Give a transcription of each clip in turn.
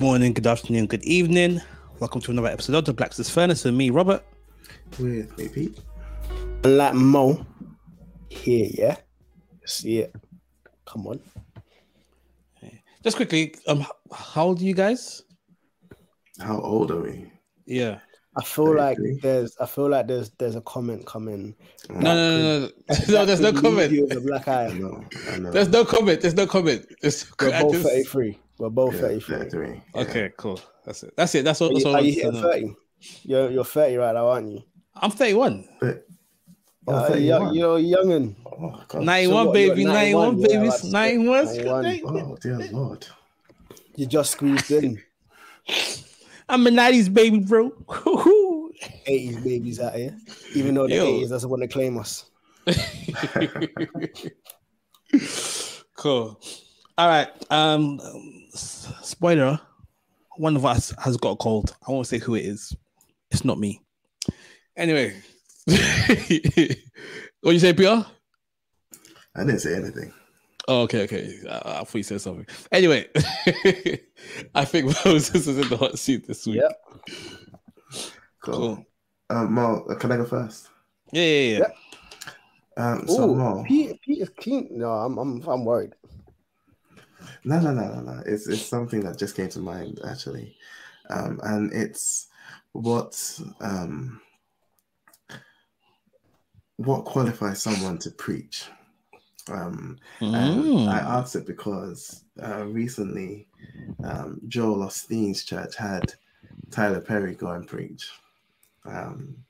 Good morning, good afternoon, good evening. Welcome to another episode of the Blacksmith's Furnace with me, Robert. With me, Pete. And like Mo here, yeah. See it. Come on. Just quickly, um, how old are you guys? How old are we? Yeah. I feel like there's I feel like there's there's a comment coming. No, no, no, no, no. There's no comment. you with a black I eye. know. I know. There's no comment. There's no comment. There's We're both just- 33. We're both Yeah, 33. 33. Yeah. Okay, cool. That's it. That's it. That's all. Are That's you, all. I are you wanted to 30? You're you're 30 right now, aren't you? I'm 31. But, oh, Uh, 31. you're, you're youngin. Oh, God. 91, what, baby. you're 91, 91, yeah, babies. that's it. 91. 91. Oh, dear Lord. You just squeezed in. I'm a 90s baby, bro. 80s babies out here. Even though the Yo. 80s doesn't want to claim us. cool. All right. Um, s- spoiler: one of us has got a cold. I won't say who it is. It's not me. Anyway, what you say, Pierre? I didn't say anything. Oh, okay, okay. I, I thought you said something. Anyway, I think Moses is in the hot seat this week. Yep. Cool. Cool. Um, Mo, uh, can I go first? Yeah, yeah, yeah. Um, so, Oh, Mo, Pete, Pete is keen. No, I'm I'm I'm worried. No, no, no, no, no. It's, it's something that just came to mind, actually. Um, and it's what, um, what qualifies someone to preach. Um, And Mm. I asked it because uh, recently um, Joel Osteen's church had Tyler Perry go and preach. Um,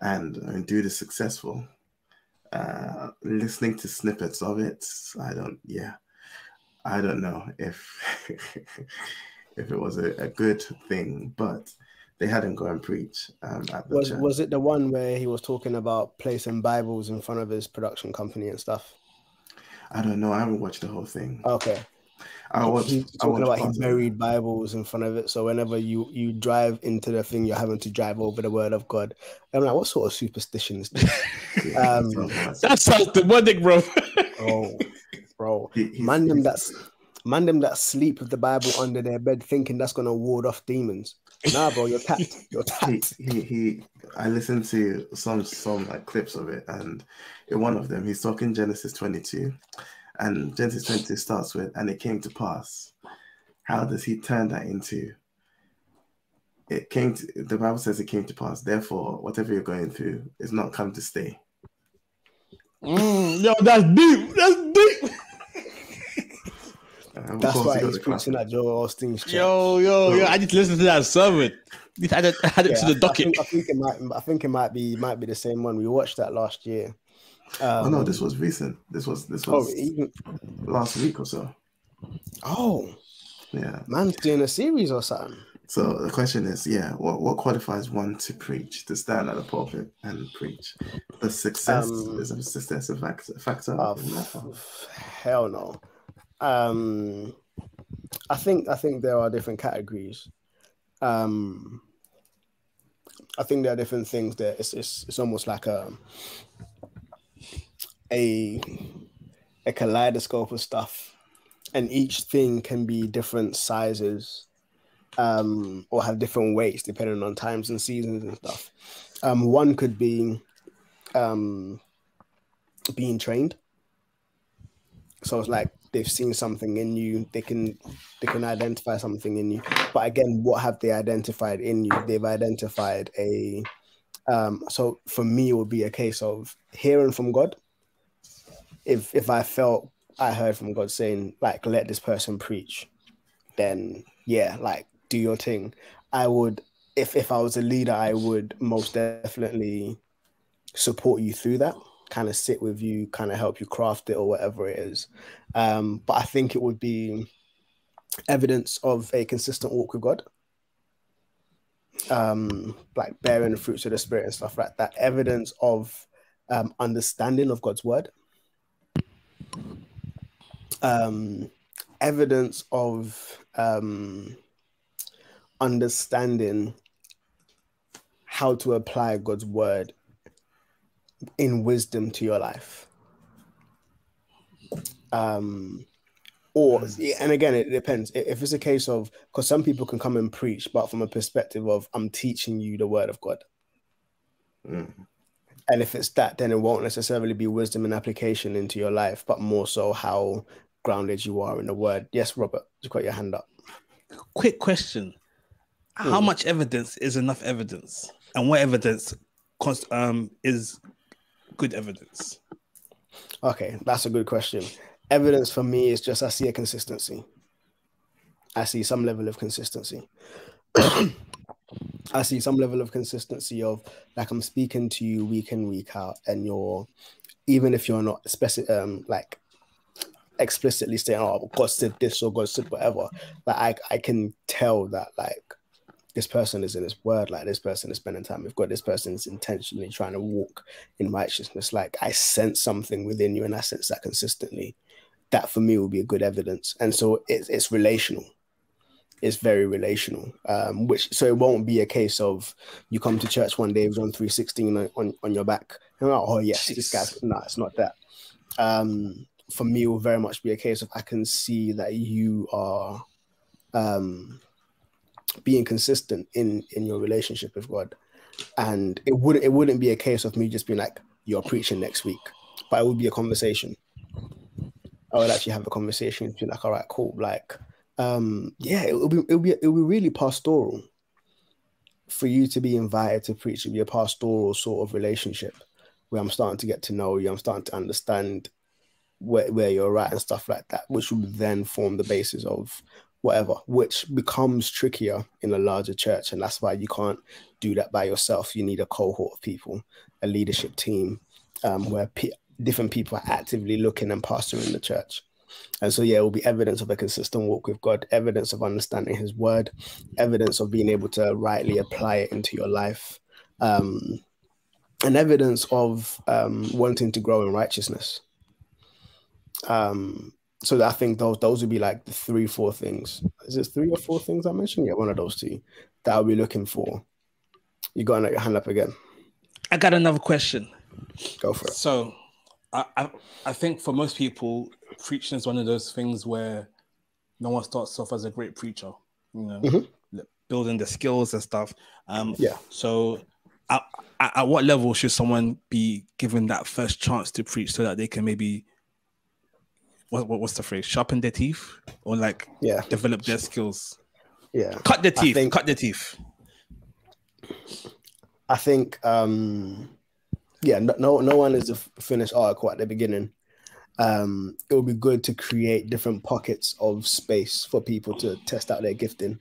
and I mean, dude is successful. Uh, listening to snippets of it, I don't, yeah, I don't know if if it was a, a good thing, but they hadn't go and preach um, at the Was church. was it the one where he was talking about placing Bibles in front of his production company and stuff? I don't know. I haven't watched the whole thing. Okay. I was He's I talking watched about he buried Bibles in front of it. So whenever you you drive into the thing, you're having to drive over the word of God. I'm like, what sort of superstition is this? Yeah, Um, sounds like- That sounds demonic, bro. oh, bro. He- Man them that's man them that sleep with the Bible under their bed thinking that's gonna ward off demons. Nah, bro, you're tapped. You're he, tapped. he he I listened to some some like clips of it and in one of them he's talking Genesis 22 and Genesis 22 starts with and it came to pass. How does he turn that into it came to the Bible says it came to pass. Therefore, whatever you're going through is not come to stay. Mm, yo, that's deep. That's deep. Uh, of That's why you got he's preaching at Joel Osteen's church. Yo, yo, yo! I need to listen to that sermon. Need to add it, add it Yeah, to I- the docket. I think, I think it might. I think it might be might be the same one. We watched that last year. Oh Um, no, this was recent. This was this oh, was even last week or so. oh, Yeah. man's doing a series or something. So the question is, yeah, what, what qualifies one to preach, to stand at the pulpit and preach? The success Um, is a success a factor. factor Oh, in that f- hell no. Um, I think I think there are different categories. Um, I think there are different things that it's it's, it's almost like a a a kaleidoscope of stuff, and each thing can be different sizes, um, or have different weights depending on times and seasons and stuff. Um, one could be um, being trained. So it's like they've seen something in you. They can they can identify something in you. But again, what have they identified in you? They've identified a. Um, so for me, it would be a case of hearing from God. If if I felt I heard from God saying like let this person preach, then yeah, like do your thing. I would if if I was a leader, I would most definitely support you through that kind of sit with you, kind of help you craft it or whatever it is. Um, but I think it would be evidence of a consistent walk with God. Um, like bearing the fruits of the spirit and stuff like that. Evidence of um, understanding of God's word. Um, evidence of um, understanding how to apply God's word in wisdom to your life. Um, Or and again, it depends. If it's a case of because some people can come and preach, but from a perspective of I'm teaching you the word of God. Mm. And if it's that, then it won't necessarily be wisdom and application into your life, but more so how grounded you are in the word. Yes, Robert, you got your hand up. Quick question: How Hmm. much evidence is enough evidence, and what evidence um is good evidence? Okay, that's a good question. Evidence for me is just I see a consistency. I see some level of consistency. I see some level of consistency of like I'm speaking to you week in week out, and you're even if you're not specific, um, like explicitly saying, "Oh, God said this" or "God said whatever," like I I can tell that like this person is in His Word, like this person is spending time with God, this person is intentionally trying to walk in righteousness. Like I sense something within you, and I sense that consistently. That for me will be a good evidence, and so it's it's relational it's very relational. Um, which so it won't be a case of you come to church one day with John three sixteen on, on on your back and like, oh yes, this guy's no, it's not that. Um, for me, will very much be a case of I can see that you are um, being consistent in in your relationship with God, and it wouldn't it wouldn't be a case of me just being like you're preaching next week, but it would be a conversation. I would actually have a conversation and be like, all right, cool, like um yeah it'll be it'll be it'll be really pastoral for you to be invited to preach it'll be a pastoral sort of relationship where i'm starting to get to know you i'm starting to understand where, where you're at and stuff like that which would then form the basis of whatever which becomes trickier in a larger church. And that's why you can't do that by yourself. You need a cohort of people a leadership team um, where different people are actively looking and pastoring the church. And so, yeah, it will be evidence of a consistent walk with God, evidence of understanding His word, evidence of being able to rightly apply it into your life, um, and evidence of um, wanting to grow in righteousness. Um, so I think those those would be like the three, four things. Is it three or four things I mentioned? Yeah, one of those two that I'll be looking for. You got your hand up again. I got another question. Go for it. So, I, I I think for most people, preaching is one of those things where no one starts off as a great preacher. You know, Mhm. building the skills and stuff. Um, Yeah. So, at, at at what level should someone be given that first chance to preach so that they can maybe what, what what's the phrase? Sharpen their teeth or like Yeah, develop their skills. yeah. Cut their teeth. think- cut their teeth. I think, um, yeah, no, no, no one is a finished article at the beginning. Um, it would be good to create different pockets of space for people to test out their gifting.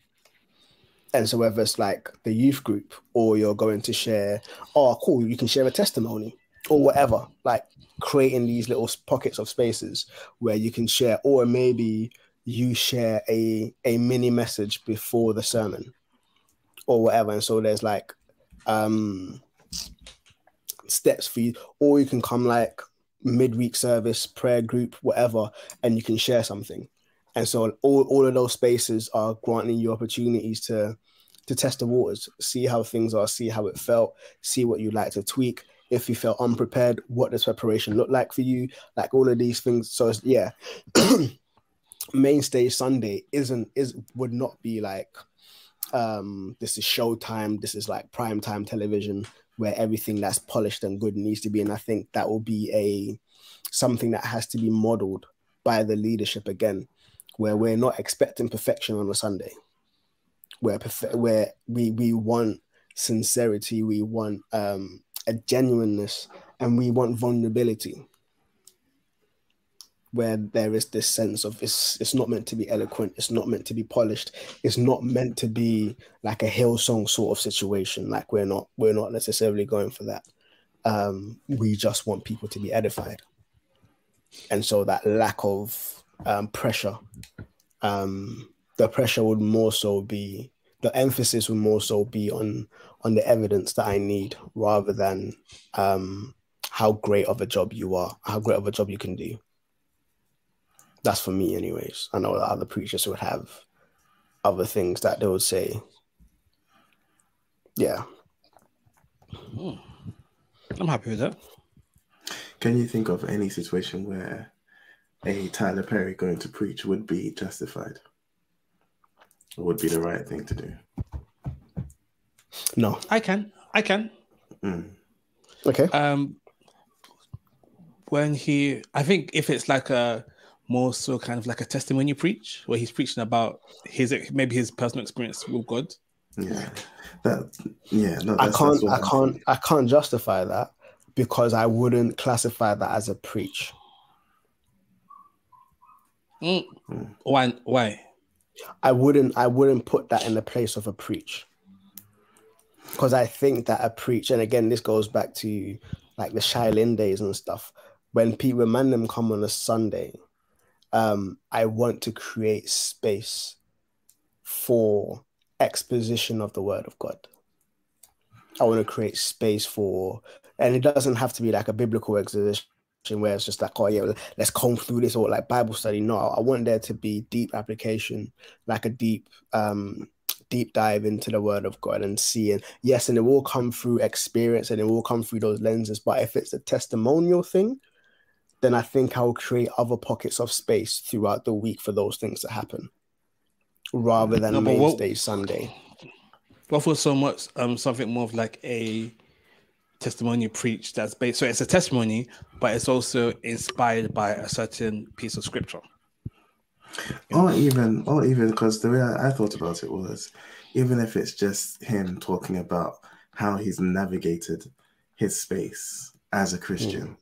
And so, whether it's like the youth group or you're going to share, oh, cool, you can share a testimony or whatever, like creating these little pockets of spaces where you can share, or maybe you share a, a mini message before the sermon or whatever. And so, there's like um steps for you or you can come like midweek service prayer group whatever and you can share something and so all, all of those spaces are granting you opportunities to to test the waters see how things are see how it felt see what you'd like to tweak if you felt unprepared what does preparation look like for you? Like all of these things. So yeah. Main stage sunday isn't is would not be like um this is showtime this is like prime time television where everything that's polished and good needs to be. And i think that will be a something that has to be modeled by the leadership again where we're not expecting perfection on a sunday. Where where we we want sincerity we want um a genuineness and we want vulnerability where there is this sense of it's it's not meant to be eloquent it's not meant to be polished it's not meant to be like a Hillsong sort of situation like we're not we're not necessarily going for that. Um we just want people to be edified. And so that lack of um pressure um the pressure would more so be the emphasis would more so be on on the evidence that i need rather than um how great of a job you are how great of a job you can do that's for me anyways i know that other preachers would have other things that they would say yeah I'm happy with that. Can you think of any situation where a Tyler Perry going to preach would be justified. It would be the right thing to do. No. I can. I can. Mm. Okay. Um, when he, I think if it's like a more so kind of like a testimony preach, where he's preaching about his maybe his personal experience with God. Yeah, that yeah. No, I can't. I can't. I can't justify that because I wouldn't classify that as a preach. Mm. Why? Why? I wouldn't. I wouldn't put that in the place of a preach because I think that a preach, and again, this goes back to like the Shaolin days and stuff. When people, when man them come on a Sunday, um, I want to create space for exposition of the Word of God. I want to create space for, and it doesn't have to be like a biblical exposition where it's just like, oh yeah, let's comb through this or like Bible study. No, I want there to be deep application, like a deep, um, deep dive into the Word of God and seeing. Yes, and it will come through experience and it will come through those lenses. But if it's a testimonial thing, then I think I'll create other pockets of space throughout the week for those things to happen, rather than No, what- mainstay Sunday. What for so much um something more of like a testimony preach that's based so it's a testimony, but it's also inspired by a certain piece of scripture. Or even, or even because the way I, I thought about it was, even if it's just him talking about how he's navigated his space as a Christian,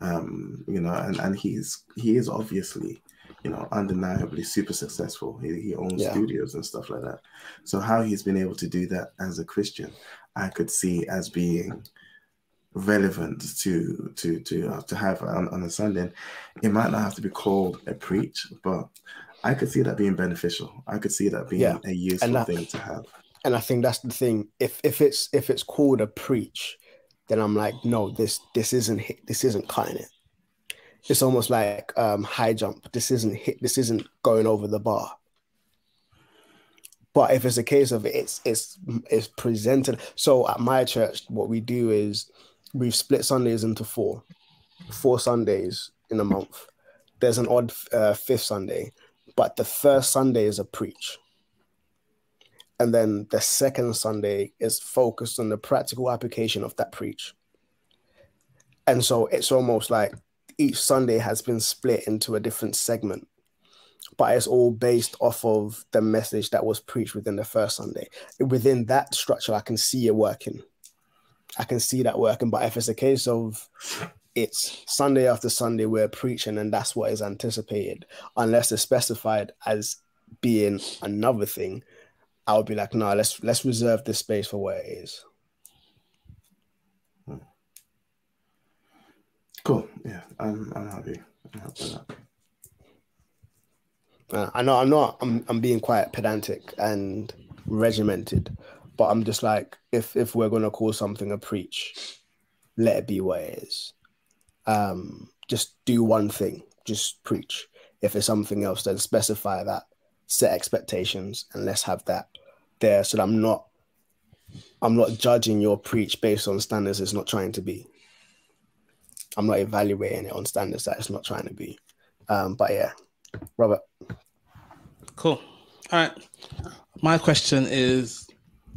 um, you know, and, and he's he is obviously, you know, undeniably super successful. He, he owns Yeah. studios and stuff like that. So how he's been able to do that as a Christian, I could see as being relevant to to to uh, to have on, on a Sunday. It might not have to be called a preach, but I could see that being beneficial. I could see that being Yeah, a useful that- thing to have. and I think that's the thing. If if it's if it's called a preach, then I'm like, no, this this isn't hit, this isn't cutting it. It's almost like um, high jump. This isn't hit. This isn't going over the bar. But if it's a case of it's it's it's presented. So at my church, what we do is we've split Sundays into four, four Sundays in a month. There's an odd uh, fifth Sunday, but the first Sunday is a preach and then the second Sunday is focused on the practical application of that preach. And so it's almost like each Sunday has been split into a different segment, but it's all based off of the message that was preached within the first Sunday. Within that structure, I can see it working. I can see that working. But if it's a case of it's Sunday after Sunday, we're preaching, and that's what is anticipated, unless it's specified as being another thing, I would be like, no, let's let's reserve this space for what it is. Cool. Yeah, I'm I'm happy. I'm happy. Uh, I know I'm not I'm I'm being quite pedantic and regimented, but I'm just like if if we're gonna call something a preach, let it be what it is. Um, just do one thing, just preach. If it's something else, then specify that, set expectations, and let's have that there so that I'm not I'm not judging your preach based on standards it's not trying to be. I'm not evaluating it on standards that it's not trying to be. Um, but yeah, Robert. Cool. All right. My question is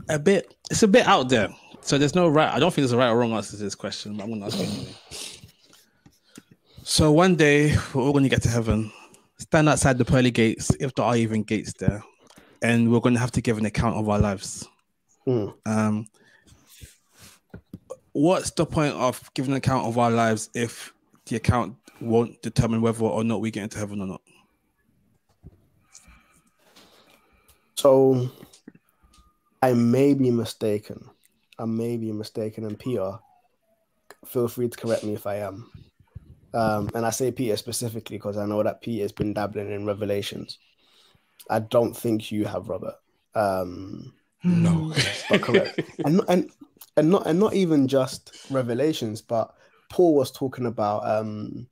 a bit. It's a bit out there. So there's no right. I don't think there's a right or wrong answer to this question, but I'm gonna ask you anyway. So one day we're all gonna get to heaven, stand outside the pearly gates, if there are even gates there, and we're gonna have to give an account of our lives. Hmm. Um, what's the point of giving an account of our lives if the account won't determine whether or not we get into heaven or not? So I may be mistaken. I may be mistaken. And Peter, feel free to correct me if I am. Um, and I say Peter specifically because I know that Peter's been dabbling in revelations. I don't think you have, Robert. Um, No. but correct. and, not- and and not and not even just revelations, but Paul was talking about um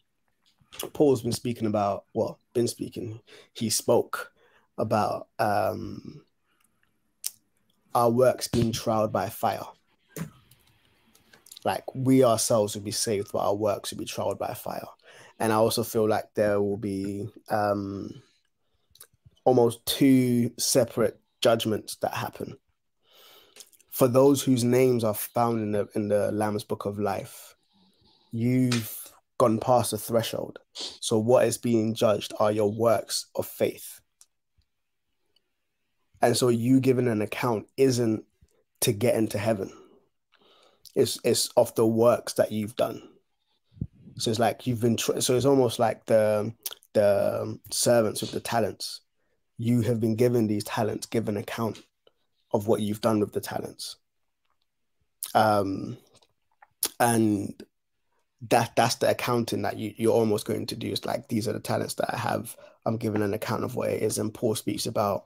Paul's been speaking about well, been speaking. He spoke about um our works being trialed by fire. Like we ourselves will be saved, but our works will be trialed by fire. and I also feel like there will be um, almost two separate judgments that happen. For those whose names are found in the in the Lamb's Book of Life, you've gone past the threshold. So what is being judged are your works of faith. And so you giving an account isn't to get into heaven. It's it's of the works that you've done. So it's like you've been. Tra- so it's almost like the the servants with the talents. You have been given these talents, given account of what you've done with the talents. Um, and that that's the accounting that you, you're almost going to do. It's like these are the talents that I have. I'm giving an account of what it is. And Paul speaks about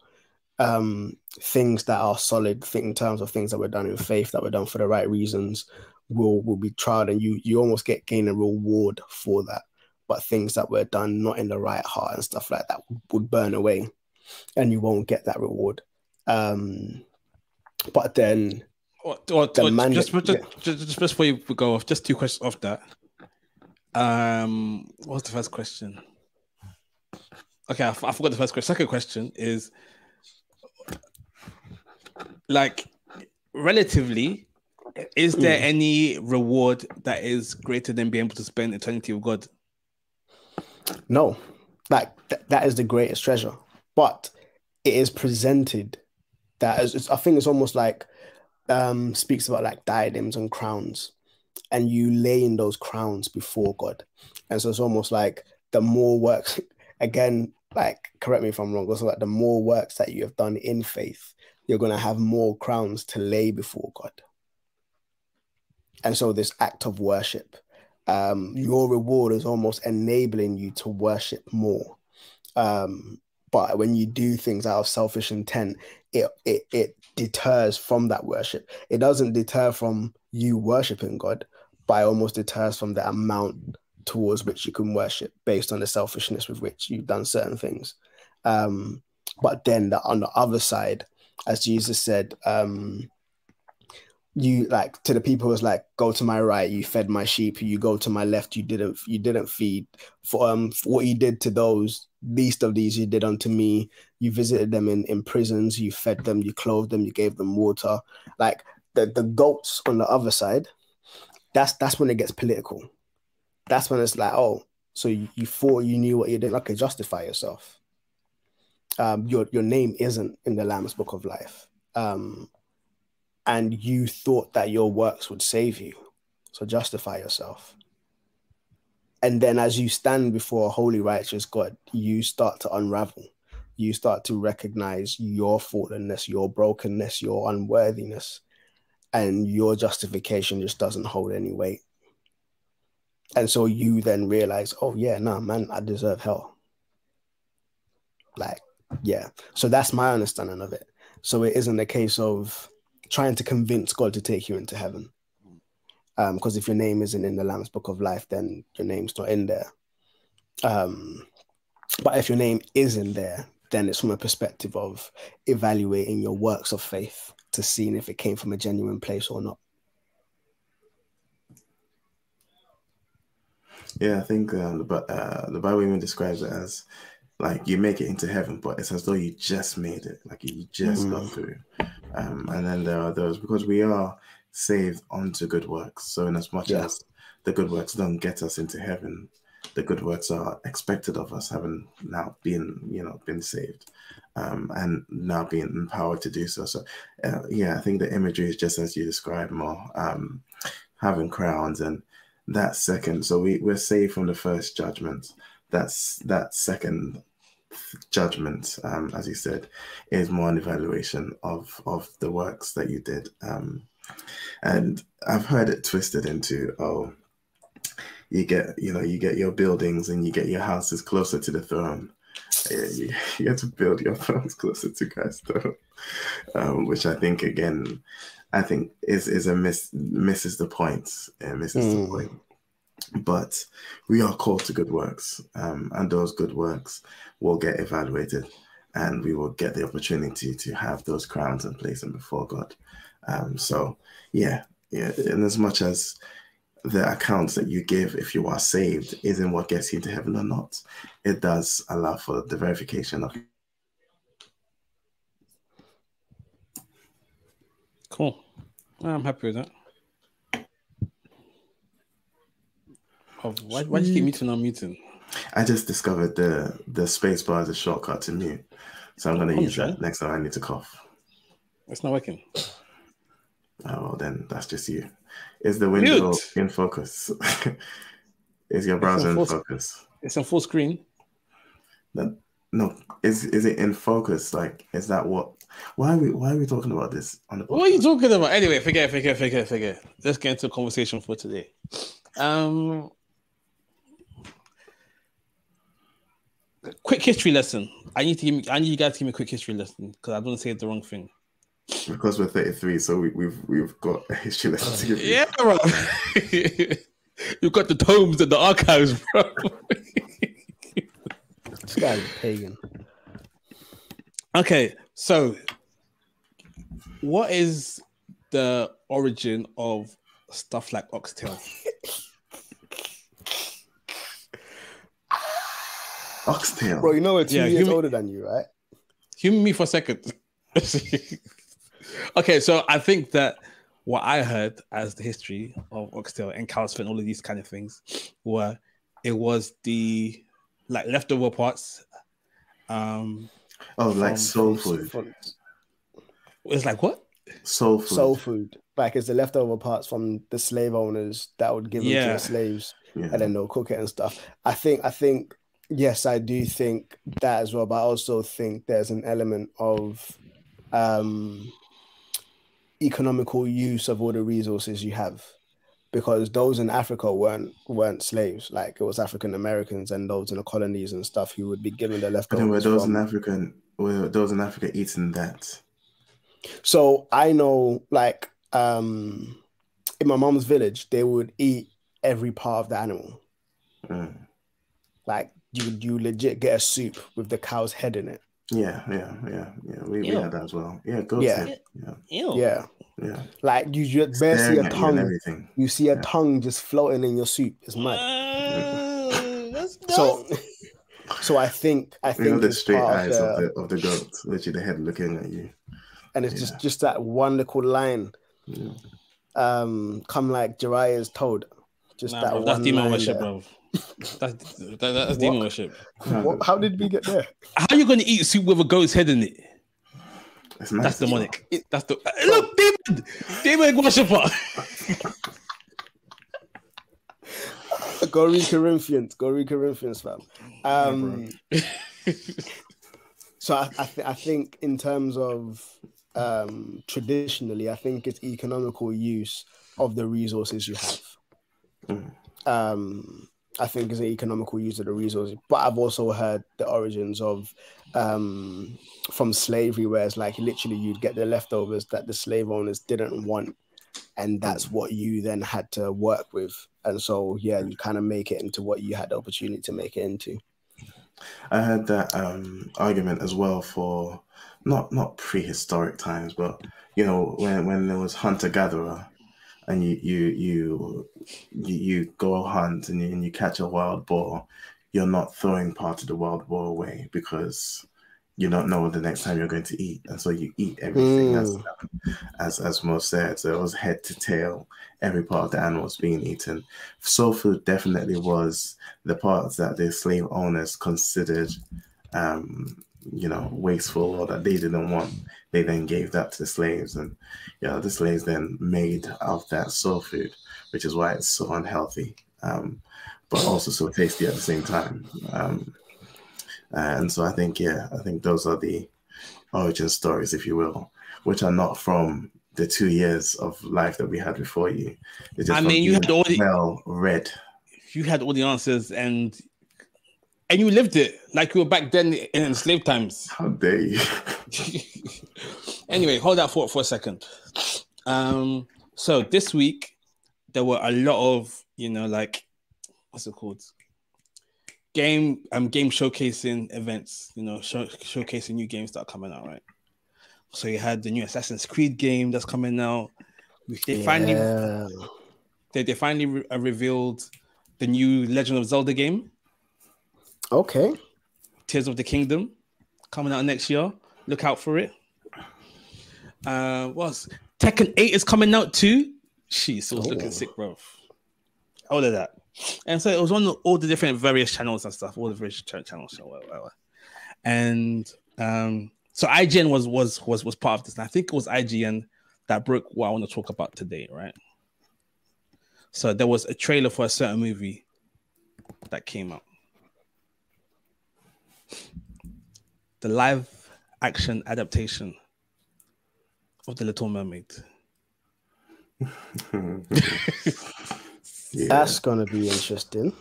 um, things that are solid in terms of things that were done in faith, that were done for the right reasons, will will be tried, and you you almost get gain a reward for that. But things that were done not in the right heart and stuff like that would burn away, and you won't get that reward. Um, but then, what, what, the what- man- just, just, yeah. just, just before you go off, just two questions off that. Um, what was the first question? Okay, I, f- I forgot the first question. Second question is like relatively, is there Mm. any reward that is greater than being able to spend eternity with God? No, like th- that is the greatest treasure. But it is presented that as I think it's almost like um speaks about like diadems and crowns, and you lay in those crowns before God, and so it's almost like the more works again. Like, correct me if I'm wrong. Also, like the more works that you have done in faith, you're gonna have more crowns to lay before God. And so, this act of worship um, your reward is almost enabling you to worship more. Um, but when you do things out of selfish intent, it, it it deters from that worship. It doesn't deter from you worshiping God, but it almost deters from the amount towards which you can worship based on the selfishness with which you've done certain things. Um, but then the, on the other side, as Jesus said, um, you like to the people was like go to my right you fed my sheep. You go to my left you didn't you didn't feed. For um for what you did to those least of these you did unto me. You visited them in in prisons. You fed them. You clothed them. You gave them water. Like the the goats on the other side that's that's when it gets political. That's when it's like oh so you, you thought you knew what you did. Okay justify yourself um your your name isn't in the lamb's book of life um and you thought that your works would save you. So justify yourself. And then as you stand before a holy, righteous God, you start to unravel. You start to recognize your fallenness, your brokenness, your unworthiness, and your justification just doesn't hold any weight. And so you then realize, oh, yeah, no, man, I deserve hell. Like, yeah. So that's my understanding of it. So it isn't a case of, trying to convince God to take you into heaven. Because if your name isn't in the Lamb's Book of Life, then your name's not in there. Um, but if your name is in there, then it's from a perspective of evaluating your works of faith to seeing if it came from a genuine place or not. Yeah, I think um, the, uh, the Bible even describes it as like you make it into heaven, but it's as though you just made it, like you just got Mm. through. Um, and then there are those because we are saved unto good works. So, in as much Yeah. as the good works don't get us into heaven, the good works are expected of us, having now been, you know, been saved, um, and now being empowered to do so. So, uh, yeah, I think the imagery is just as you described, more um, having crowns and that second. So we we're saved from the first judgment. That's that second judgment, um, as you said, is more an evaluation of of the works that you did. Um, and I've heard it twisted into oh, you get you know you get your buildings and you get your houses closer to the throne. Yeah, You, you get to build your thrones closer to Christ's throne, um, which I think again, I think is is a miss misses the point. and misses the Mm. point. But we are called to good works, um, and those good works will get evaluated, and we will get the opportunity to have those crowns and place them before God. Um, so, yeah, yeah. And as much as the accounts that you give if you are saved isn't what gets you to heaven or not. It does allow for the verification of Cool. I'm happy with that. Oh, why, why do you keep muting on muting? I just discovered the the space bar is a shortcut to mute. So I'm gonna Oh, use that next time I need to cough. It's not working. Oh well then that's just you. Is the window Mute. in focus? is your browser in focus? It's on full screen. No, no. Is is it in focus? Like, is that what? Why are we Why are we talking about this on the? What are you talking about? Anyway, forget, forget, forget, forget. Let's get into a conversation for today. Um, quick history lesson. I need to give me, I need you guys to give me a quick history lesson because I don't want to say the wrong thing. Because we're 33, so we, we've we've got a history lesson to give you. Yeah, bro. You've got the tomes and the archives, bro. This guy's a pagan. okay, so what is the origin of stuff like oxtail? Oxtail. Bro, you know we're two Yeah, years human- older than you, right? Humor me for a second. okay, so I think that what I heard as the history of oxtail and cow's and all of these kind of things were it was the like leftover parts. Um, oh, like soul food. From it's like what? Soul food. soul food. Like it's the leftover parts from the slave owners that would give them to Yeah. the slaves Yeah. and then they'll cook it and stuff. I think I think yes, I do think that as well, but I also think there's an element of um economical use of all the resources you have. Because those in Africa weren't weren't slaves, like it was African Americans and those in the colonies and stuff who would be given the But then were leftovers. those from- in Africa? Were those in Africa eating that? So I know, like, um, in my mom's village, they would eat every part of the animal. Mm. Like, you you legit get a soup with the cow's head in it. Yeah, yeah, yeah, yeah. We, we had that as well. Yeah, goat's Yeah. head. Yeah, Ew. Yeah, yeah. like you just barely see a at you tongue. everything. You see a Yeah. tongue just floating in your soup. It's mad. Uh, that's So, so I think I You think know the straight eyes of of the, the of the goat, literally the head looking at you. and it's yeah. just just that wonderful line. Yeah. Um, come like Jiraiya's toad. Just Nah, that bro, one that's demon line worship, bro. That's that, that's demon worship. What, how did we get there? How are you going to eat soup with a goat's head in it? It's nice That's as well. demonic. That's the uh, look, demon, demon worshiper. Go read Corinthians. Go read Corinthians, fam. Um, so I, I, th- I think in terms of um, traditionally, I think it's economical use of the resources you have. Mm. Um, I think is an economical use of the resources, but I've also heard the origins of um, from slavery, where it's like literally you'd get the leftovers that the slave owners didn't want, and that's what you then had to work with. And so, yeah, you kind of make it into what you had the opportunity to make it into. I heard that um, argument as well for not not prehistoric times, but you know when when there was hunter gatherer, and you you you you, you go hunt and you, and you catch a wild boar, you're not throwing part of the wild boar away because you don't know what the next time you're going to eat, and so you eat everything as as as most said. So it was head to tail, every part of the animal was being eaten. Soul food definitely was the parts that the slave owners considered, um, you know, wasteful or that they didn't want. They then gave that to the slaves, and you know, the slaves then made of that soul food, which is why it's so unhealthy, um, but also so tasty at the same time. Um, and so I think, yeah, I think those are the origin stories, if you will, which are not from the two years of life that we had before you. I mean, you had all the- well read. You had all the answers, and and you lived it like you were back then in slave times. How dare you? anyway, hold that thought for a second. Um, so this week there were a lot of you know like what's it called game um game showcasing events. You know, show, showcasing new games that are coming out, right? So you had the new Assassin's Creed game that's coming out. They finally Yeah. they, they finally re- uh, revealed the new Legend of Zelda game, Okay. Tears of the Kingdom, coming out next year. Look out for it. Uh, what's Tekken 8 is coming out too. She's so it's looking Oh. sick, bro. All of that. And so it was on all the different various channels and stuff, all the various channels. Whatever. And um, so IGN was was was was part of this. And I think it was IGN that broke what I want to talk about today, right? So there was a trailer for a certain movie that came out. The live action adaptation of The Little Mermaid. Yeah. That's gonna be interesting.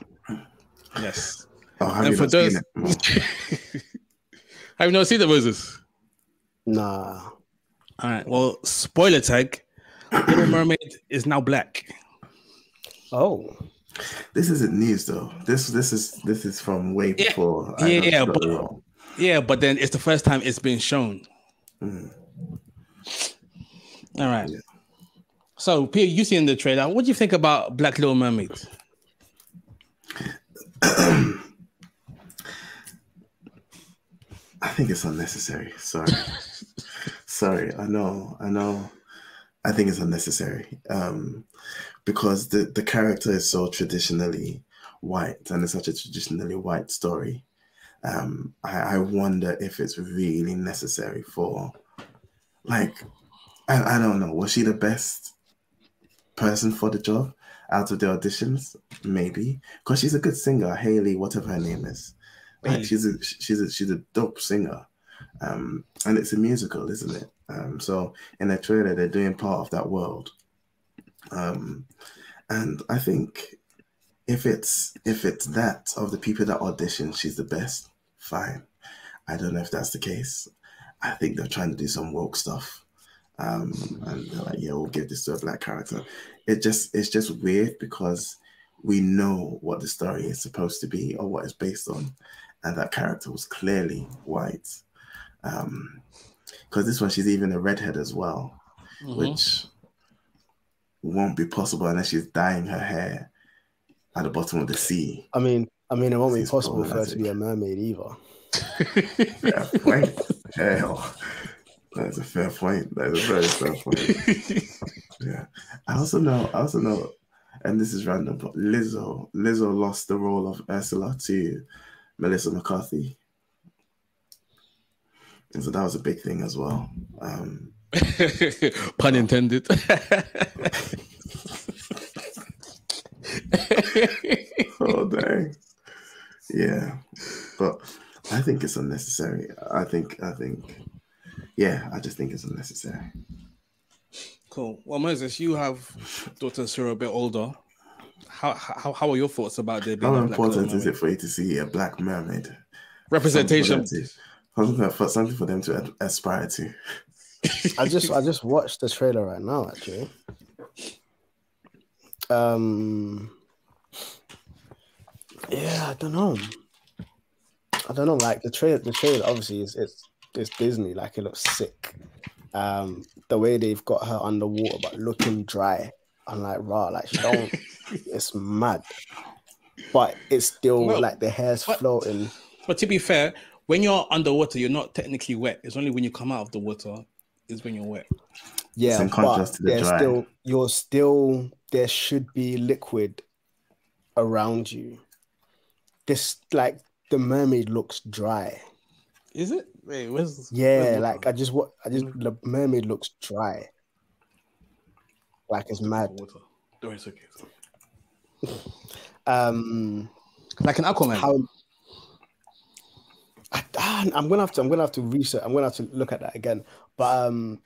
Yes. oh, have and you for not seen those- it? Have you not seen the Moses? Nah. All right. Well, spoiler tag. Little Mermaid is now black. Oh. This isn't news though. This this is this is from way Yeah. before. Yeah, Iron yeah, but- Yeah, but then it's the first time it's been shown. Mm. All right. Yeah. So, Peter, you seen the trailer. What do you think about Black Little Mermaid? I think it's unnecessary. Sorry. Sorry. I know. I know. I think it's unnecessary. Um, because the, the character is so traditionally white and it's such a traditionally white story. Um, I, I wonder if it's really necessary for like I, I don't know. Was she the best person for the job out of the auditions? Maybe. Because she's a good singer, Haley, whatever her name is. Like she's a she's a she's a dope singer, um, and it's a musical, isn't it? Um, so in the trailer, they're doing part of that world, um, and I think if it's if it's that of the people that audition, she's the best. Fine. I don't know if that's the case. I think they're trying to do some woke stuff, um, and they're like, yeah, we'll give this to a black character. It just it's just weird because we know what the story is supposed to be or what it's based on and that character was clearly white. Um, because this one she's even a redhead as well, Mhm. which won't be possible unless she's dyeing her hair at the bottom of the sea. I mean, I mean, it won't be possible for her to be a mermaid either. Fair point. Hell, that's a fair point. That's a very fair point. Yeah. I also know. I also know, and this is random, but Lizzo, Lizzo lost the role of Ursula to Melissa McCarthy. And so that was a big thing as well. Um, Pun intended. oh dang. Yeah. But I think it's unnecessary. I think I think yeah, I just think it's unnecessary. cool. Well, Moses, you have daughters who are a bit older. How how, how are your thoughts about there being How important is it for you to see a black mermaid? Mermaid? representation? Something for, something for them to aspire to. I just I just watched the trailer right now actually. Um yeah, I don't know. I don't know. Like the trailer, the trailer obviously is it's it's Disney. Like it looks sick. Um, the way they've got her underwater but looking dry. I'm like, raw. Like she don't. it's mad. But it's still Well, like the hair's but- floating. But to be fair, when you're underwater, you're not technically wet. It's only when you come out of the water is when you're wet. Yeah, in contrast but to the there's dry. still you're still there should be liquid around you. This like the mermaid looks dry. Is it? Wait, where's Yeah, where's like I just what I just the mermaid looks dry. Like it's mad. water? Oh, it's okay. it's okay. Um Like an Aquaman. how I, ah, I'm gonna have to I'm gonna have to research I'm gonna have to look at that again. But um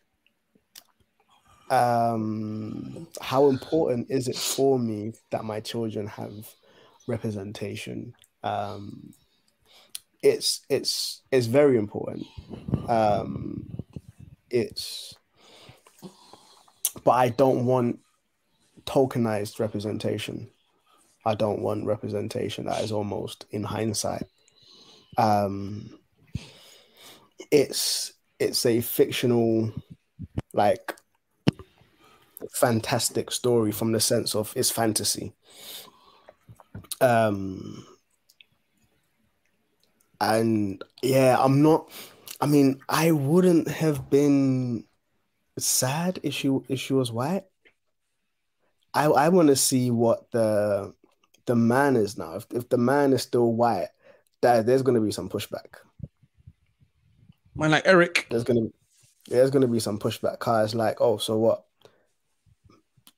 um how important is it for me that my children have representation? Um it's it's it's very important. Um it's but I don't want tokenized representation. I don't want representation that is almost in hindsight. Um, it's it's a fictional, like fantastic story from the sense of it's fantasy. Um, and yeah, I'm not. I mean, I wouldn't have been sad if she if she was white. I I want to see what the the man is now. If if the man is still white, that there's going to be some pushback. Man, like Eric. There's going to there's going to be some pushback. Cause like, oh, so what?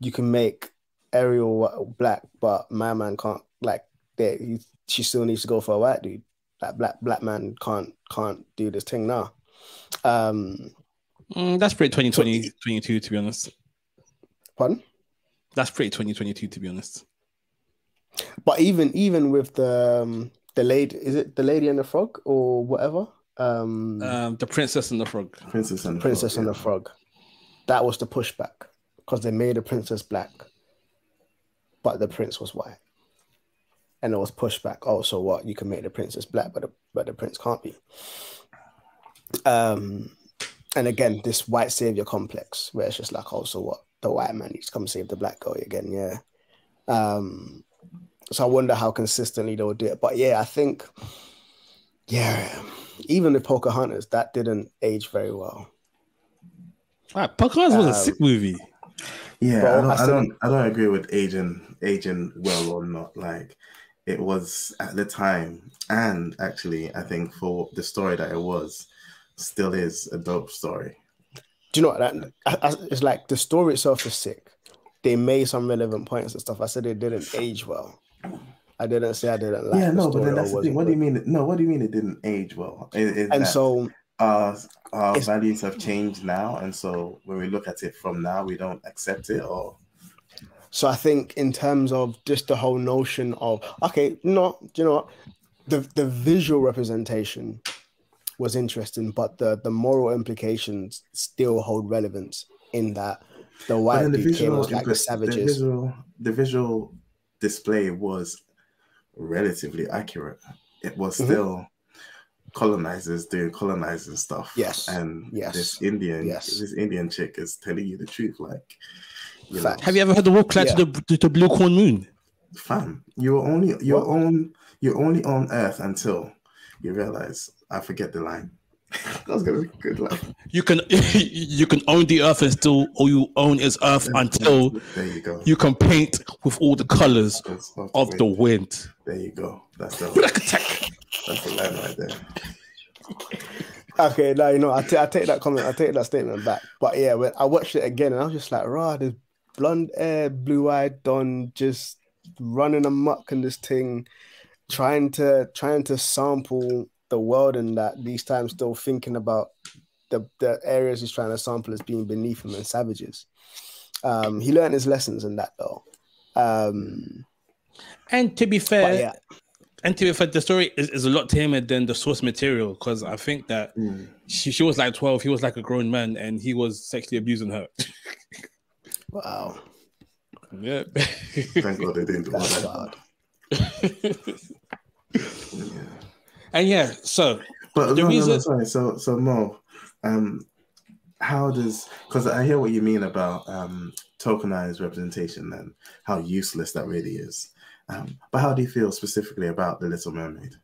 You can make Ariel black, but my man can't. Like, he, she still needs to go for a white dude. That black black man can't can't do this thing now. Um, Mm, that's pretty 2020, 22, to be honest. pardon. That's pretty 2022, to be honest. But even even with the um, the lady, is it the lady and the frog or whatever? Um, Um, the Princess and the Frog. Princess and the Princess Frog, and the. Frog. That was the pushback because they made the princess black, but the prince was white, and there was pushback. Oh, so what? You can make the princess black, but the, but the prince can't be. Um, and again, this white savior complex where it's just like, oh, so what? The white man needs to come save the black girl again, yeah. Um, so I wonder how consistently they'll do it. But yeah, I think, yeah, even the Pocahontas, that didn't age very well. Right, Pocahontas was a Um, sick movie. Yeah, Bro, I, don't, I I don't, I don't agree with aging, aging well or not. Like, it was at the time, and actually, I think for the story that it was, still is a dope story. Do you know what that I, I, it's like? The story itself is sick. They made some relevant points and stuff. I said it didn't age well. I didn't say I didn't like. yeah, no, but then that's the thing. What do you mean? No, what do you mean it didn't age well? And that so our our values have changed now, and so when we look at it from now, we don't accept it, or So I think in terms of just the whole notion of okay, no, do you know what? The the visual representation was interesting, but the the moral implications still hold relevance in that the white the dude came like the impre- the savages. visual, the visual display was relatively accurate. It was Mhm. still colonizers doing colonizing stuff. Yes. and Yes. this Indian, Yes. this Indian chick is telling you the truth. Like, you. Have you ever heard the walk cloud Yeah. to, the, to the blue corn moon? fam, you're only you're What? on you're only on Earth until you realize. I forget the line. that was gonna be a good line. You can you can own the earth and still all you own is earth until there you go. you can paint with all the colors That's of the wind. wind. There you go. That's the Attack. that's the line right there. Okay, now you know I take that comment, I take that statement back. But yeah, when I watched it again, and I was just like, "Rah, this blonde hair, blue eyed Don just running amok in this thing, trying to trying to sample the world, and that these times still thinking about the the areas he's trying to sample as being beneath him and savages. Um, he learned his lessons in that though. Um, And to be but fair, yeah, and to be fair, the story is, is a lot tamer than the source material because I think that Mm. she, she was like 12, he was like a grown man, and he was sexually abusing her. wow, yeah. Thank God they didn't do that's that. hard. Yeah. and yeah, so But The no, no, no, sorry. So, so Mo, um, how does? Because I hear what you mean about um, tokenized representation and how useless that really is. Um, but how do you feel specifically about the Little Mermaid?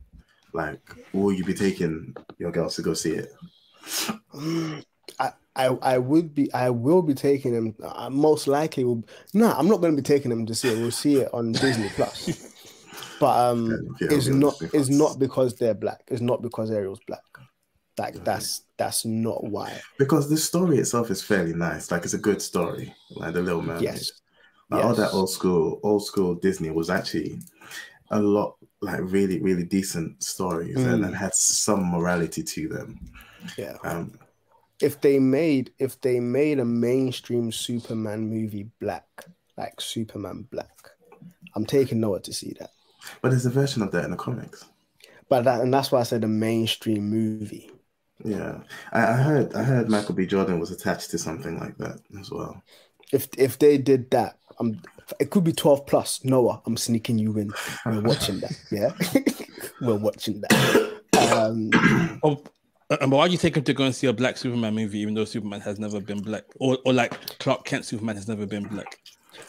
Like, will you be taking your girls to go see it? I, I I would be I will be taking them. I most likely will. No, I'm not going to be taking them to see it. We'll see it on Disney Plus. But um, Yeah, it's it'll be on not it's not because they're black. It's not because Ariel's black. Like that's that's not why. Because the story itself is fairly nice. Like, it's a good story. Like the Little Mermaid. Yes. Like, all that old school, old school Disney was actually a lot like really, really decent stories and, Mm. and had some morality to them. Yeah. Um, If they made if they made a mainstream Superman movie black, like Superman black, I'm taking Noah to see that. but there's a version of that in the comics. But that and that's why I said a mainstream movie. Yeah, I, I heard. I heard Michael B. Jordan was attached to something like that as well. If if they did that, I'm it could be 12 plus. Noah, I'm sneaking you in. We're watching that. Yeah. We're watching that. Um oh, Uh, but why do you take him to go and see a black Superman movie, even though Superman has never been black, or or like Clark Kent Superman has never been black?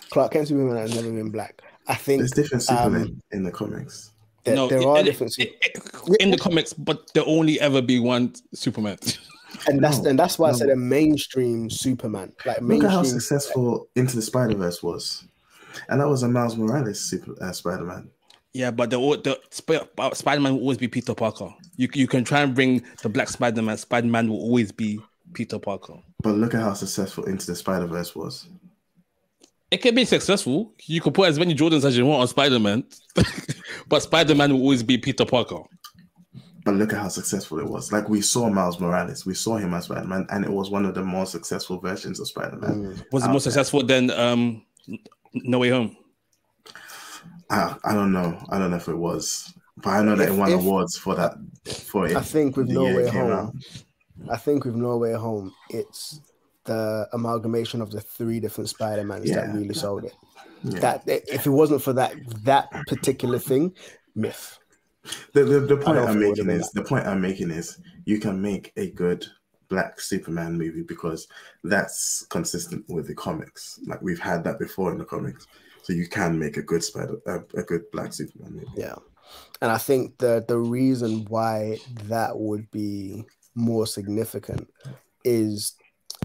Clark Kent Superman has never been black. I think There's different Supermen in the comics. there, no, there it- are it- different, it- it- in the comics, but there only ever be one Superman. and that's No, and that's why I said a mainstream Superman, like Look at how mainstream. successful Into the Spider Verse was, and that was a Miles Morales Super uh, Spider Man. yeah, but the the Sp- Spider Man will always be Peter Parker. You you can try and bring the Black Spider Man. Spider Man will always be Peter Parker. But look at how successful Into the Spider Verse was. It can be successful. You can put as many Jordans as you want on Spider Man, but Spider Man will always be Peter Parker. But look at how successful it was. Like we saw Miles Morales, we saw him as Spider Man, and it was one of the more successful versions of Spider Man. Mm. Was it more successful than um, No Way Home? I, I don't know. I don't know if it was, but I know that If- it won if- awards for that. For it, I think with No Way Home, out. I think with No Way Home, it's the amalgamation of the three different Spider Mans that really sold it. Yeah. That if it wasn't for that that particular thing, myth. The, the, the point I'm making is the point I'm making is you can make a good black Superman movie because that's consistent with the comics. Like we've had that before in the comics, so you can make a good spider a, a good black Superman movie. Yeah. And I think the the reason why that would be more significant is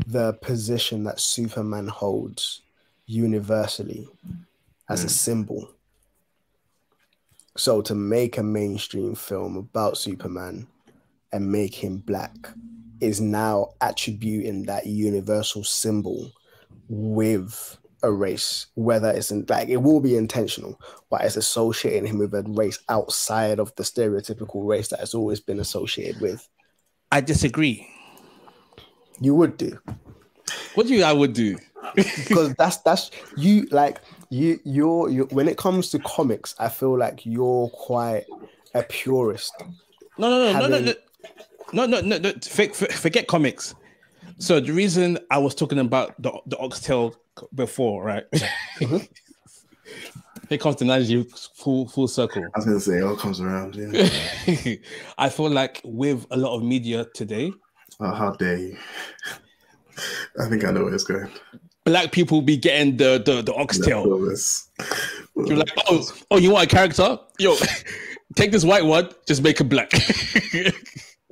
the position that Superman holds universally as a Mm. symbol. So to make a mainstream film about Superman and make him black is now attributing that universal symbol with a race, whether it's in, like it will be intentional, but it's associating him with a race outside of the stereotypical race that has always been associated with. I disagree. You would do What do you? I would do. because that's that's you like you you're you when it comes to comics, I feel like you're quite a purist. No, no, no, no, no, having- no, no, no, no. For- for- Forget comics. So the reason I was talking about the the oxtail before, right? Here comes the analogy full full circle. I was gonna say it all comes around. Yeah. I feel like with a lot of media today, oh, how dare you? I think I know where it's going. black people be getting the the, the oxtail. You're like, oh, oh, you want a character? Yo, take this white one, just make it black.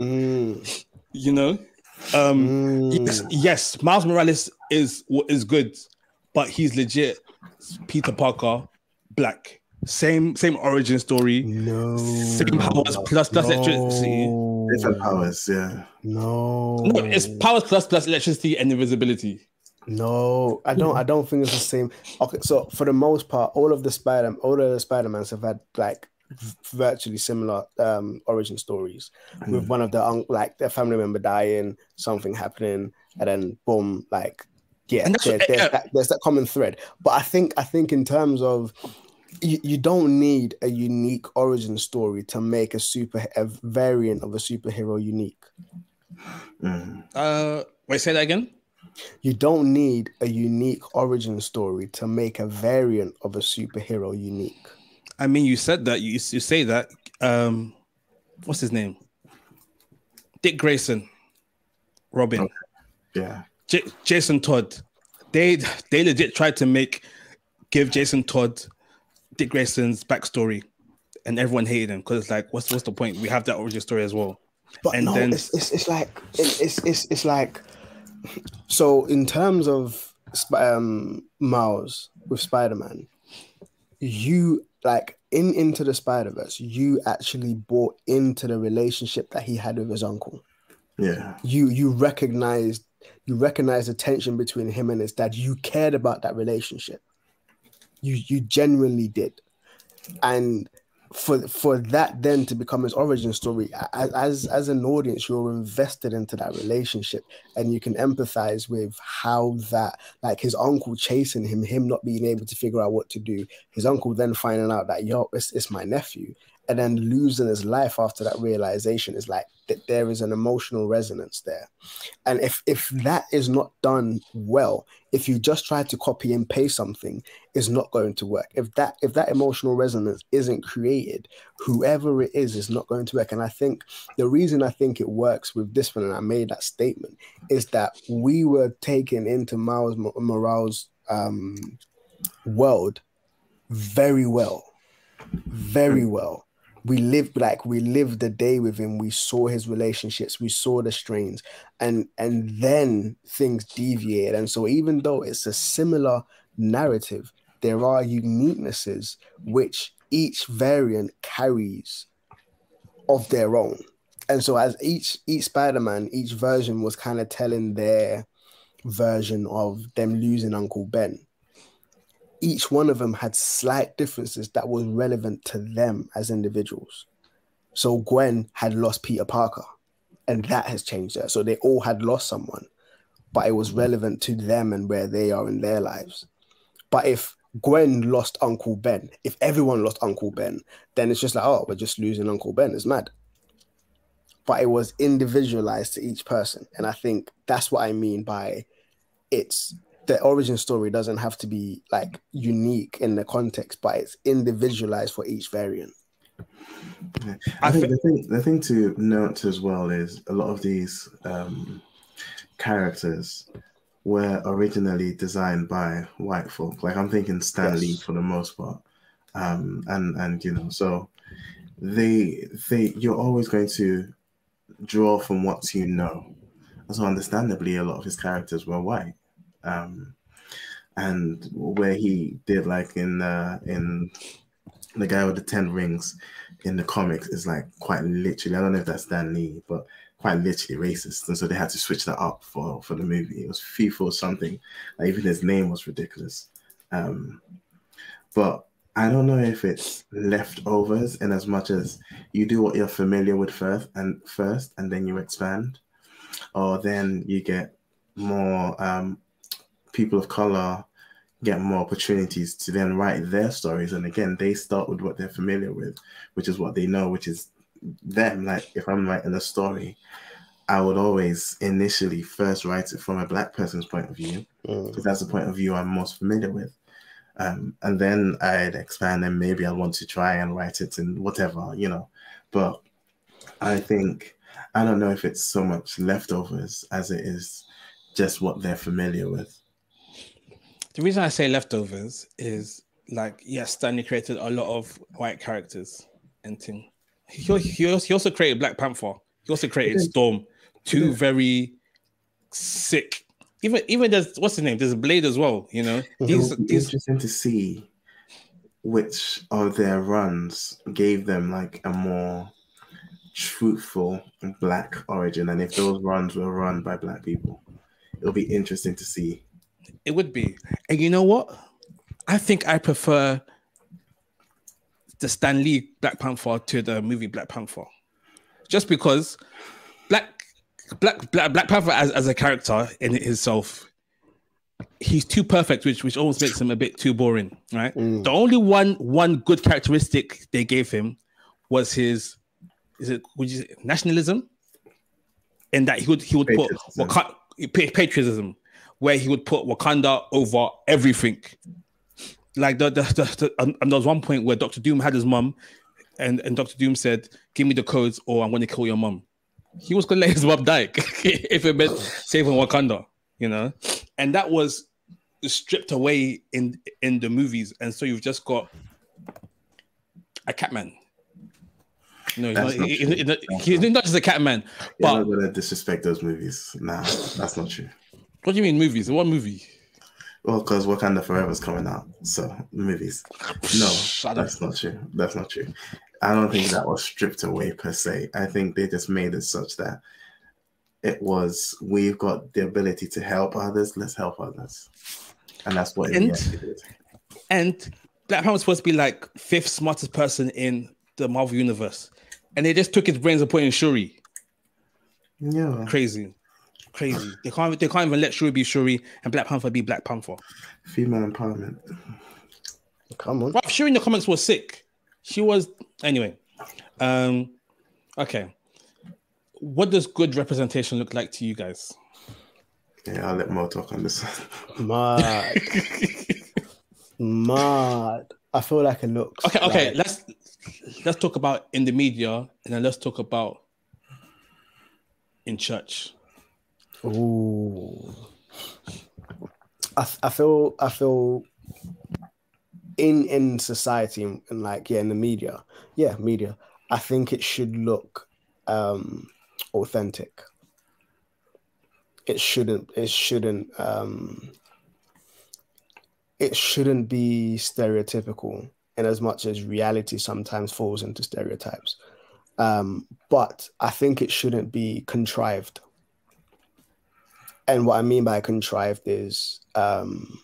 Mm, you know? Um mm. yes, yes, Miles Morales is is good, but he's legit Peter Parker, black. Same same origin story, No. same powers plus plus electricity. Different powers. Yeah. No. No, it's powers plus plus electricity and invisibility. No, I don't. I don't think it's the same. Okay, so for the most part, all of the Spider, all of the Spider Mans have had like virtually similar um origin stories, with one of the un- like their family member dying, something happening, and then boom, like yeah, that's there- what- there's, uh, that, there's that common thread. But I think I think in terms of you, you don't need a unique origin story to make a super a variant of a superhero unique. Mm. Uh wait, say that again. You don't need a unique origin story to make a variant of a superhero unique. I mean, you said that you you say that. Um, what's his name? Dick Grayson, Robin, Okay. Yeah. J- Jason Todd. They they legit tried to make give Jason Todd Dick Grayson's backstory, and everyone hated him because it's like, what's what's the point? We have that origin story as well. But And no, then- it's, it's it's like it, it's it's it's like so in terms of um Miles with Spider Man, you like in into the Spider Verse, you actually bought into the relationship that he had with his uncle. Yeah. You you recognized you recognized the tension between him and his dad. You cared about that relationship. You you genuinely did, and for for that then to become his origin story as as an audience you're invested into that relationship and you can empathize with how that like his uncle chasing him him not being able to figure out what to do his uncle then finding out that yo it's, it's my nephew and then losing his life after that realization is like that there is an emotional resonance there. And if if that is not done well, if you just try to copy and paste something, is not going to work. If that if that emotional resonance isn't created, whoever it is is not going to work. And I think the reason I think it works with this one, and I made that statement, is that we were taken into Miles Morales' um, world very well, very well we lived like we lived the day with him. We saw his relationships. We saw the strains. And and then things deviated. And so even though it's a similar narrative there are uniquenesses which each variant carries of their own. And so as each each spider-man each version was kind of telling their version of them losing uncle ben each one of them had slight differences that was relevant to them as individuals. So Gwen had lost Peter Parker, and that has changed her. So they all had lost someone, but it was relevant to them and where they are in their lives. But if Gwen lost Uncle Ben, if everyone lost Uncle Ben, then it's just like, oh, we're just losing Uncle Ben. It's mad. But it was individualized to each person. And I think that's what I mean by it's the origin story doesn't have to be like unique in the context, but it's individualized for each variant. Yeah. I, I think the thing the thing to note as well is a lot of these um, characters were originally designed by white folk. Like I'm thinking Stan yes. Lee for the most part, um, and and you know so they they you're always going to draw from what you know. So understandably, a lot of his characters were white um, and where he did like in uh, in the guy with the ten rings in the comics is like quite literally. I don't know if that's Stan Lee, but quite literally racist, and so they had to switch that up for for the movie. It was FIFA or something. Like even his name was ridiculous. Um, but I don't know if it's leftovers in as much as you do what you're familiar with first and first, and then you expand, or then you get more um, people of color get more opportunities to then write their stories. And again, they start with what they're familiar with, which is what they know, which is them. Like if I'm writing a story, I would always initially first write it from a black person's point of view, because mm. that's the point of view I'm most familiar with. Um, and then I'd expand and maybe I want to try and write it in whatever, you know. But I think I don't know if it's so much leftovers as it is just what they're familiar with. The reason I say leftovers is like yes, Stan Lee created a lot of white characters and thing. He, he, also, he also created Black Panther. He also created Storm. Two very sick. Even even there's what's his name? There's Blade as well. You know, these, these... interesting to see which of their runs gave them like a more truthful black origin, and if those runs were run by black people, it'll be interesting to see it would be. And you know what? I think I prefer the Stan Lee Black Panther to the movie Black Panther. Just because Black Black Black, Black Panther as, as a character in himself, he's too perfect, which which almost makes him a bit too boring, right? Mm. The only one one good characteristic they gave him was his is it would you say, nationalism? And that he would he would patriotism. put patriotism where he would put Wakanda over everything. Like the, the, the, the um, and there was one point where Doctor Doom had his mum, and, and Doctor Doom said, "Give me the codes, or I'm going to kill your mum." He was going to let his mum die if it meant saving Wakanda, you know. And that was stripped away in in the movies, and so you've just got a Catman. No, he's not, not, he, he, he's not just a Catman. But You're not gonna disrespect those movies. Nah, that's not true. What do you mean movies? What movie? Well, because Wakanda Forever is coming out, so movies. No, that's not true. That's not true. I don't think that was stripped away per se. I think they just made it such that it was we've got the ability to help others. Let's help others, and that's what and, it And Black Panther was supposed to be like fifth smartest person in the Marvel universe, and they just took his brains and put in Shuri. Yeah, crazy. Crazy. They can't. They can't even let Shuri be Shuri and Black Panther be Black Panther. Female empowerment. Come on. Well, Shuri in the comments was sick. She was anyway. Um, okay. What does good representation look like to you guys? Yeah, I'll let Mo talk on this. Mad. Mad. I feel like it looks. Okay, okay. like- Let's let's talk about in the media, and then let's talk about in church. Ooh. I, I feel I feel in in society and, like yeah in the media yeah media I think it should look um authentic. It shouldn't it shouldn't um it shouldn't be stereotypical in as much as reality sometimes falls into stereotypes. Um, but I think it shouldn't be contrived. And what I mean by contrived is um,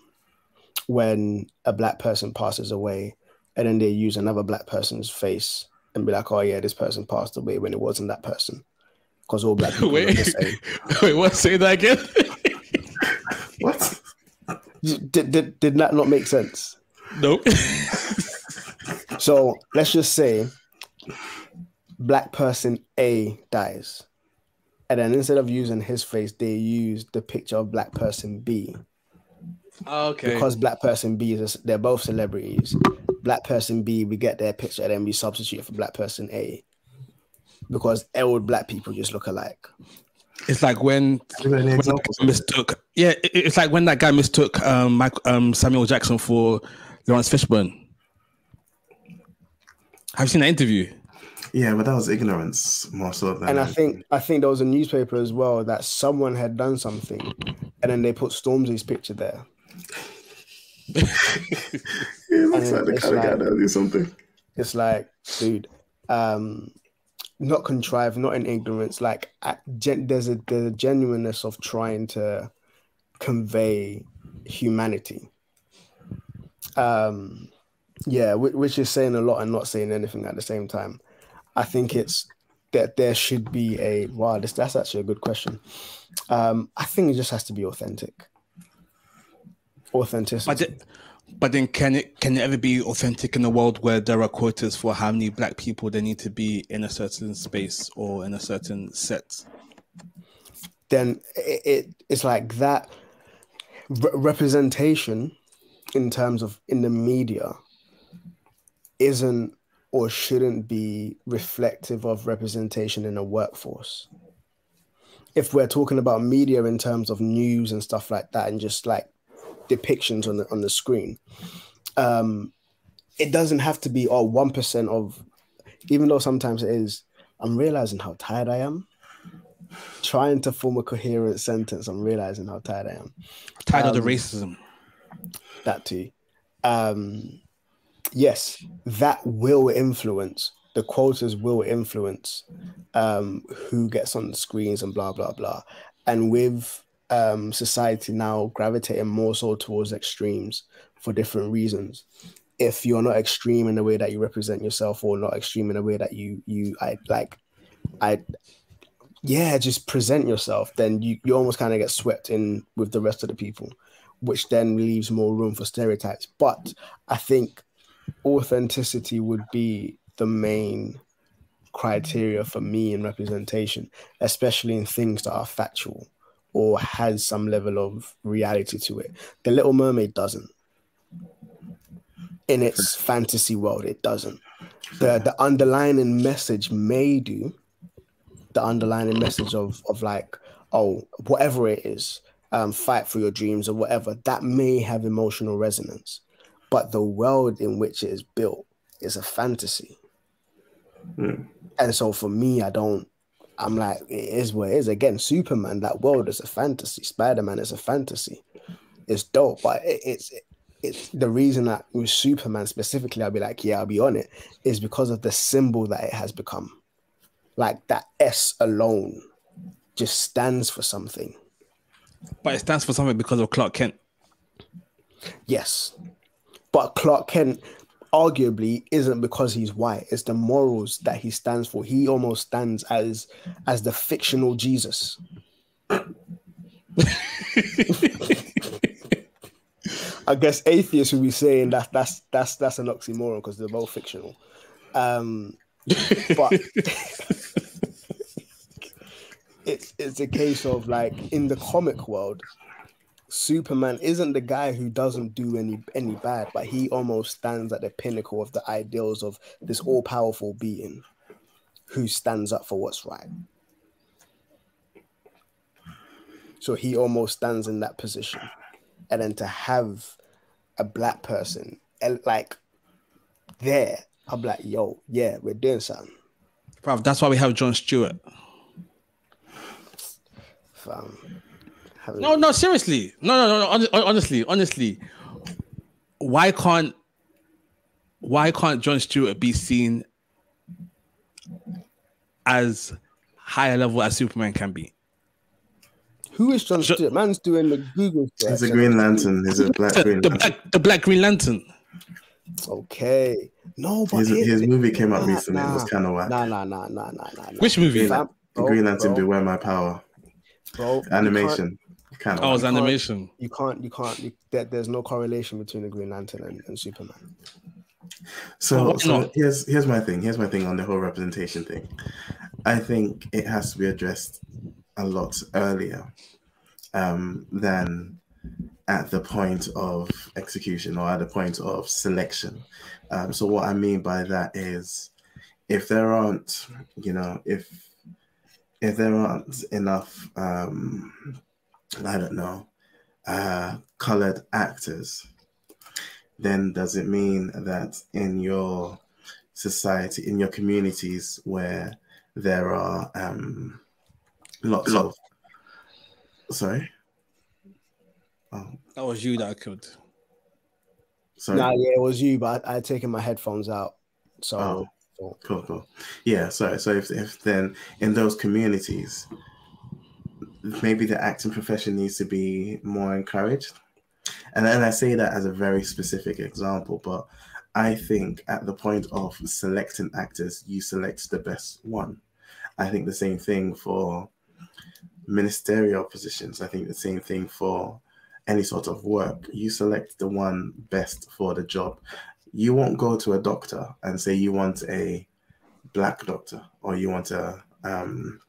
when a black person passes away and then they use another black person's face and be like, oh, yeah, this person passed away when it wasn't that person. Because all black people are the Wait, same. wait, what? Say that again. what? Did, did, did that not make sense? nope. So let's just say black person A dies. And then instead of using his face, they use the picture of black person B. okay. Because black person B is they're both celebrities. Black person B, we get their picture and then we substitute it for black person A. Because old black people just look alike. it's like when Give me any when that examples. guy mistook. Yeah, it- it's like when that guy mistook um, Mike, um Samuel Jackson for Laurence Fishburne. Have you seen that interview? Yeah, but that was ignorance more so than. And I think I think there was a newspaper as well that someone had done something and then they put Stormzy's picture there. he looks like the it's kind of guy like- do something. It's like, dude, um, not contrived, not in ignorance. Like, gen, there's a there's a genuineness of trying to convey humanity. Um, yeah, which, which is saying a lot and not saying anything at the same time. I think it's that there should be a wow. This that's actually a good question. Um, I think it just has to be authentic. Authenticity. But then, but then can it can it ever be authentic in a world where there are quotas for how many black people there need to be in a certain space or in a certain set? then it, it it's like that re- representation in terms of in the media isn't or shouldn't be reflective of representation in a workforce if we're talking about media in terms of news and stuff like that and just like depictions on the on the screen um it doesn't have to be oh 1% of even though sometimes it is i'm realizing how tired i am trying to form a coherent sentence. I'm realizing how tired I am. Tired of the Um, racism. That too. Um, yes, that will influence the quotas. Will influence um, who gets on the screens and blah blah blah. And with um, society now gravitating more so towards extremes for different reasons. If you're not extreme in the way that you represent yourself, or not extreme in the way that you you I like, I yeah, just present yourself, then you, you almost kind of get swept in with the rest of the people, which then leaves more room for stereotypes. But I think authenticity would be the main criteria for me in representation, especially in things that are factual or has some level of reality to it. The Little Mermaid doesn't. In its fantasy world, it doesn't. The the underlying message may do, the underlying message of of like oh whatever it is um fight for your dreams or whatever that may have emotional resonance but the world in which it is built is a fantasy Hmm. and so for me i don't i'm like it is what it is again superman that world is a fantasy spider-man is a fantasy it's dope but it, it's it's the reason that with superman specifically i'll be like yeah i'll be on it is because of the symbol that it has become like that S alone just stands for something. But it stands for something because of Clark Kent. Yes. But Clark Kent arguably isn't because he's white. It's the morals that he stands for. He almost stands as as the fictional Jesus. I guess atheists would be saying that that's that's that's an oxymoron because they're both fictional. Um but it's it's a case of like in the comic world, Superman isn't the guy who doesn't do any any bad, but he almost stands at the pinnacle of the ideals of this all powerful being who stands up for what's right. So he almost stands in that position, and then to have a black person eh, like there, I'm like, yo, yeah, we're doing something. Bruv, that's why we have John Stewart. Fam. No, no, seriously. No, no, no, no. Honestly, honestly. Why can't why can't John Stewart be seen as higher level as Superman can be? Who is John Jo- Stewart? Man's doing the Google He's a. Green Lantern. He's a Black Green The Lantern. black the black Green Lantern. Okay. No, but His, his movie came out nah, recently. It was kind of whack. Nah, nah, nah, nah, nah, nah. nah. Which movie? Fam- The bro, Green Lantern, bro, Beware My Power. bro, you can't- Animation. Kind Oh, of. was can't- animation. You can't, you can't, you, there, there's no correlation between the Green Lantern and, and Superman. So, Well, why so here's here's my thing. Here's my thing on the whole representation thing. I think it has to be addressed a lot earlier um, than at the point of execution or at the point of selection. Um, so what I mean by that is, if there aren't, you know, if if there aren't enough, um, I don't know, uh, colored actors then does it mean that in your society, in your communities where there are um, lots of sorry, oh That was you that I killed. sorry, Nah, yeah, it was you, but I, I had taken my headphones out. So, Oh. cool, cool, yeah. So, so if if then in those communities, maybe the acting profession needs to be more encouraged. And then I say that as a very specific example, but I think at the point of selecting actors, you select the best one. I think the same thing for ministerial positions. I think the same thing for any sort of work. You select the one best for the job. You won't go to a doctor and say you want a black doctor or you want a um,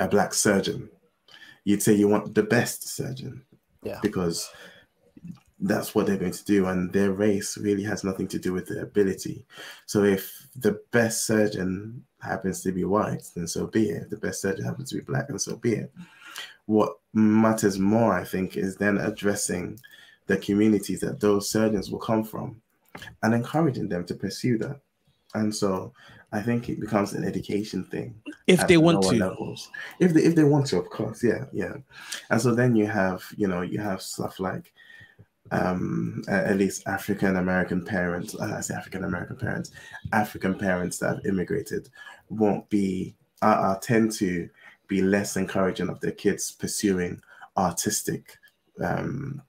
a black surgeon. You'd say you want the best surgeon. Yeah. because that's what they're going to do and their race really has nothing to do with their ability. So if the best surgeon happens to be white then so be it. If the best surgeon happens to be black then so be it. What matters more i think is then addressing the communities that those surgeons will come from and encouraging them to pursue that. And so i think it becomes an education thing If they want to. levels. If they if they want to, of course, yeah, yeah. And so then you have, you know, you have stuff like um at least African American parents, uh, I say African American parents, African parents that have immigrated won't be are, are tend to be less encouraging of their kids pursuing artistic um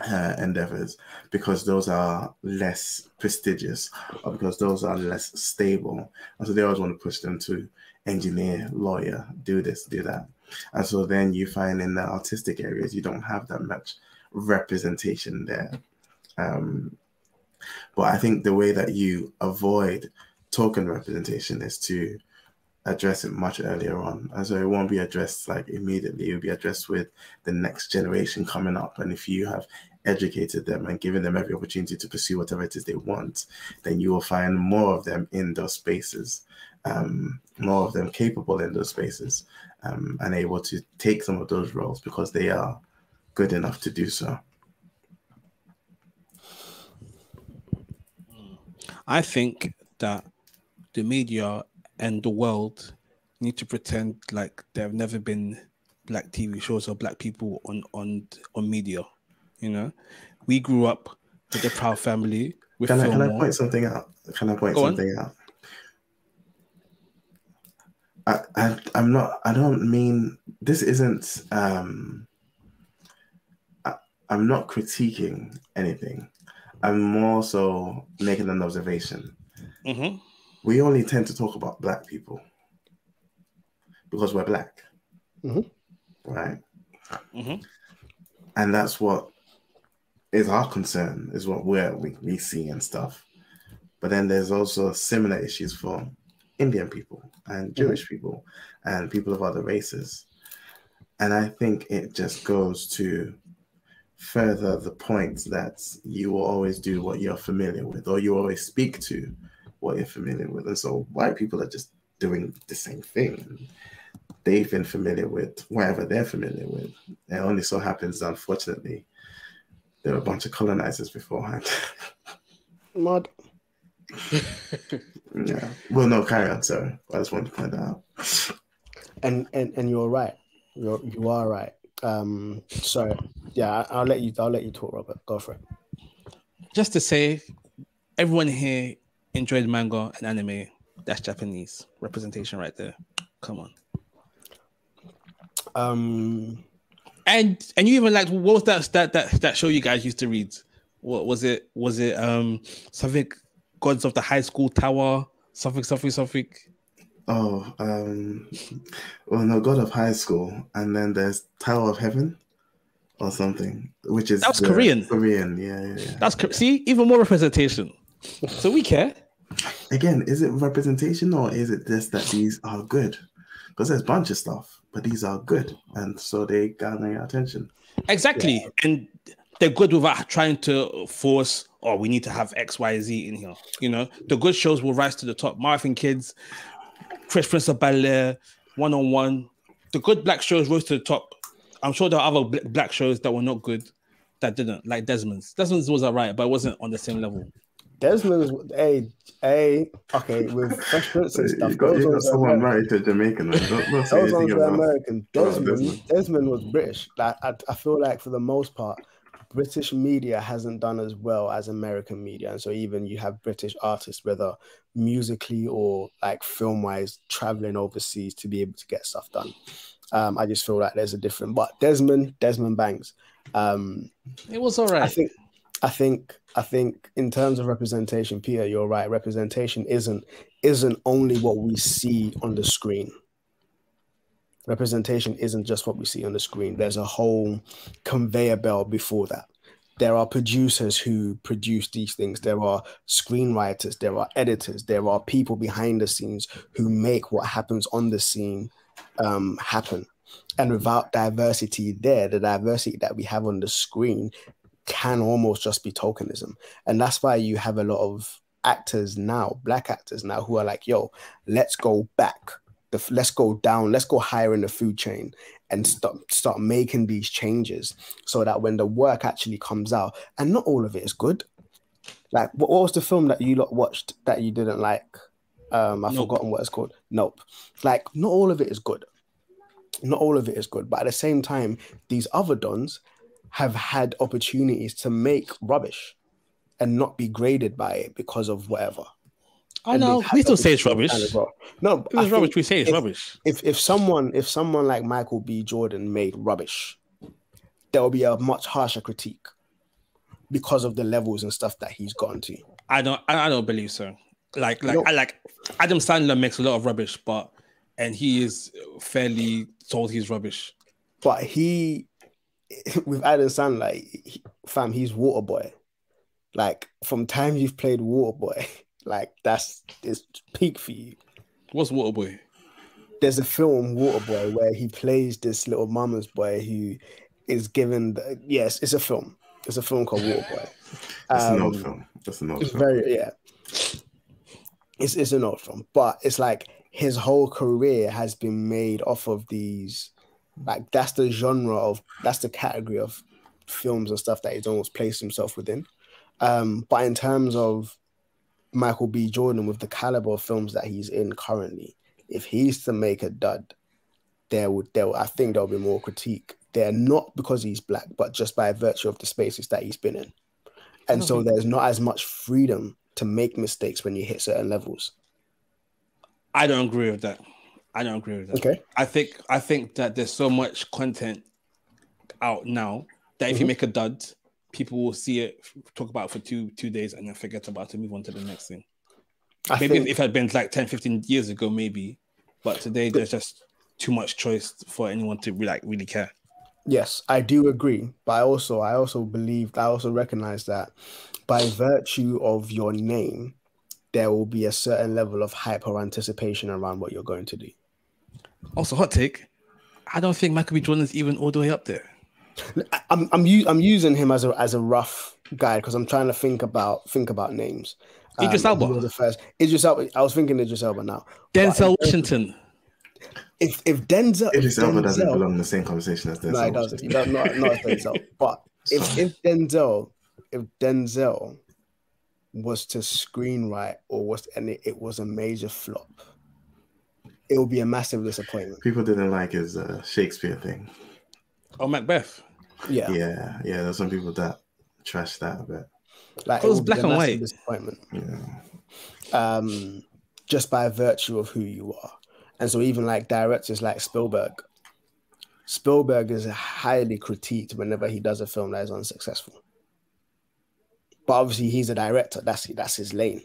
uh, endeavors because those are less prestigious or because those are less stable. And so they always want to push them to engineer lawyer do this do that. And so then you find in the artistic areas you don't have that much representation there. Um, but i think the way that you avoid token representation is to address it much earlier on. And so it won't be addressed like immediately. It'll be addressed with the next generation coming up. And if you have educated them and given them every opportunity to pursue whatever it is they want then you will find more of them in those spaces um, more of them capable in those spaces um, and able to take some of those roles because they are good enough to do so. I think that the media and the world need to pretend like there have never been black TV shows or black people on on on media. You know, we grew up with the Proud Family. With Can I, can I point something out? Can I point Go on. something out? I, I I'm not I don't mean this isn't um I, I'm not critiquing anything. I'm more so making an observation. Mhm. We only tend to talk about black people because we're black. Mhm. Right? Mhm. And that's what is our concern, is what we're, we we see and stuff. But then there's also similar issues for Indian people and Jewish people and people of other races. And I think it just goes to further the point that you will always do what you're familiar with, or you always speak to what you're familiar with. And so white people are just doing the same thing. They've been familiar with whatever they're familiar with. It only so happens, unfortunately, there were a bunch of colonizers beforehand. Mud. yeah. Well, no, carry on, sorry. I just wanted to point that out. And and and you're right. You're you are right. Um. So yeah, I, I'll let you. I'll let you talk, Robert. Go for it. Just to say, everyone here enjoyed manga and anime. That's Japanese representation right there. Come on. Um. And and you even liked what was that that that that show you guys used to read? What was it? Was it um something Gods of the High School Tower? Something something something. Oh, um, well, no, God of High School, and then there's Tower of Heaven, or something, which is That was Korean. Korean, yeah, yeah, yeah. That's see even more representation. So we care. Again, is it representation or is it just that these are good? Because there's a bunch of stuff, but these are good, and so they garner your attention. Exactly. And they're good without trying to force, oh, we need to have X, Y, Z in here. You know, the good shows will rise to the top. Marvin Kids, Fresh Prince of Bel Air, One on One. The good black shows rose to the top. I'm sure there are other black shows that were not good that didn't, like Desmond's. Desmond's was alright, but it wasn't on the same level. Desmond's a a okay with Fresh Prince and stuff. You got, you got someone American. married to a Jamaican. Man. Don't, don't Those ones were about. American. Oh, Desmond, Desmond. Desmond was British. Like I, I feel like for the most part, British media hasn't done as well as American media, and so even you have British artists, whether musically or like film wise, traveling overseas to be able to get stuff done. Um, I just feel like there's a different. But Desmond, Desmond Banks, um, It was all right. I think, I think, I think in terms of representation, Peter, you're right. Representation isn't isn't only what we see on the screen. Representation isn't just what we see on the screen. There's a whole conveyor belt before that. There are producers who produce these things. There are screenwriters. There are editors. There are people behind the scenes who make what happens on the scene um, happen. And without diversity there, the diversity that we have on the screen can almost just be tokenism. And that's why you have a lot of actors now, black actors now, who are like, yo, let's go back. The, let's go down, let's go higher in the food chain and start start making these changes so that when the work actually comes out, and not all of it is good. Like what, what was the film that you lot watched that you didn't like? Um, I've Nope. forgotten what it's called. Nope. Like not all of it is good. Not all of it is good, but at the same time, these other dons have had opportunities to make rubbish and not be graded by it because of whatever. I And know. We still say it's rubbish. well. No, If I it's rubbish, we say it's if- rubbish. if if someone if someone like Michael B. Jordan made rubbish, there will be a much harsher critique because of the levels and stuff that he's gone to. I don't. I I don't believe so. Like, like, No. I like Adam Sandler makes a lot of rubbish, but and he is fairly told he's rubbish. But he, with Adam Sandler, he, fam, he's Water Boy. Like from time you've played Water Boy, like that's it's peak for you. What's Water Boy? There's a film Water Boy where he plays this little mama's boy who is given. The, yes, it's a film. It's a film called Waterboy. That's an old Um, film. That's an old It's film. very yeah. It's it's an old film, but it's like his whole career has been made off of these. Like that's the genre of that's the category of films and stuff that he's almost placed himself within. Um, but in terms of Michael B. Jordan with the caliber of films that he's in currently, if he's to make a dud, there would there I think there'll be more critique. There not because he's black, but just by virtue of the spaces that he's been in. And so there's not as much freedom to make mistakes when you hit certain levels. I don't agree with that. I don't agree with that. Okay. I think I think that there's so much content out now that if you Mhm. make a dud, people will see it, talk about it for two two days, and then forget about it, and move on to the next thing. I maybe think, if it had been like 10, 15 years ago, maybe. But today there's just too much choice for anyone to like really care. yes, I do agree. But I also I also believe I also recognize that by virtue of your name, there will be a certain level of hyper anticipation around what you're going to do. Also, hot take. I don't think Michael B. Jordan's even all the way up there. I- I'm I'm u- I'm using him as a as a rough guide because I'm trying to think about think about names. Idris Um, Elba. was the first Idris Elba. I was thinking Idris Elba now. Denzel Washington. If if Denzel, if Idris Elba doesn't Denzel- belong in the same conversation as Denzel. no, he doesn't. He not not Denzel. But if if Denzel if Denzel was to screenwrite or was and it, it was a major flop, it would be a massive disappointment. People didn't like his uh, Shakespeare thing. Oh, Macbeth. Yeah, Yeah, yeah. There's some people that trash that a bit. like It was black and white. disappointment. Yeah. um, just by virtue of who you are. And so, even like directors like Spielberg, Spielberg is highly critiqued whenever he does a film that is unsuccessful. But obviously, he's a director. That's that's his lane.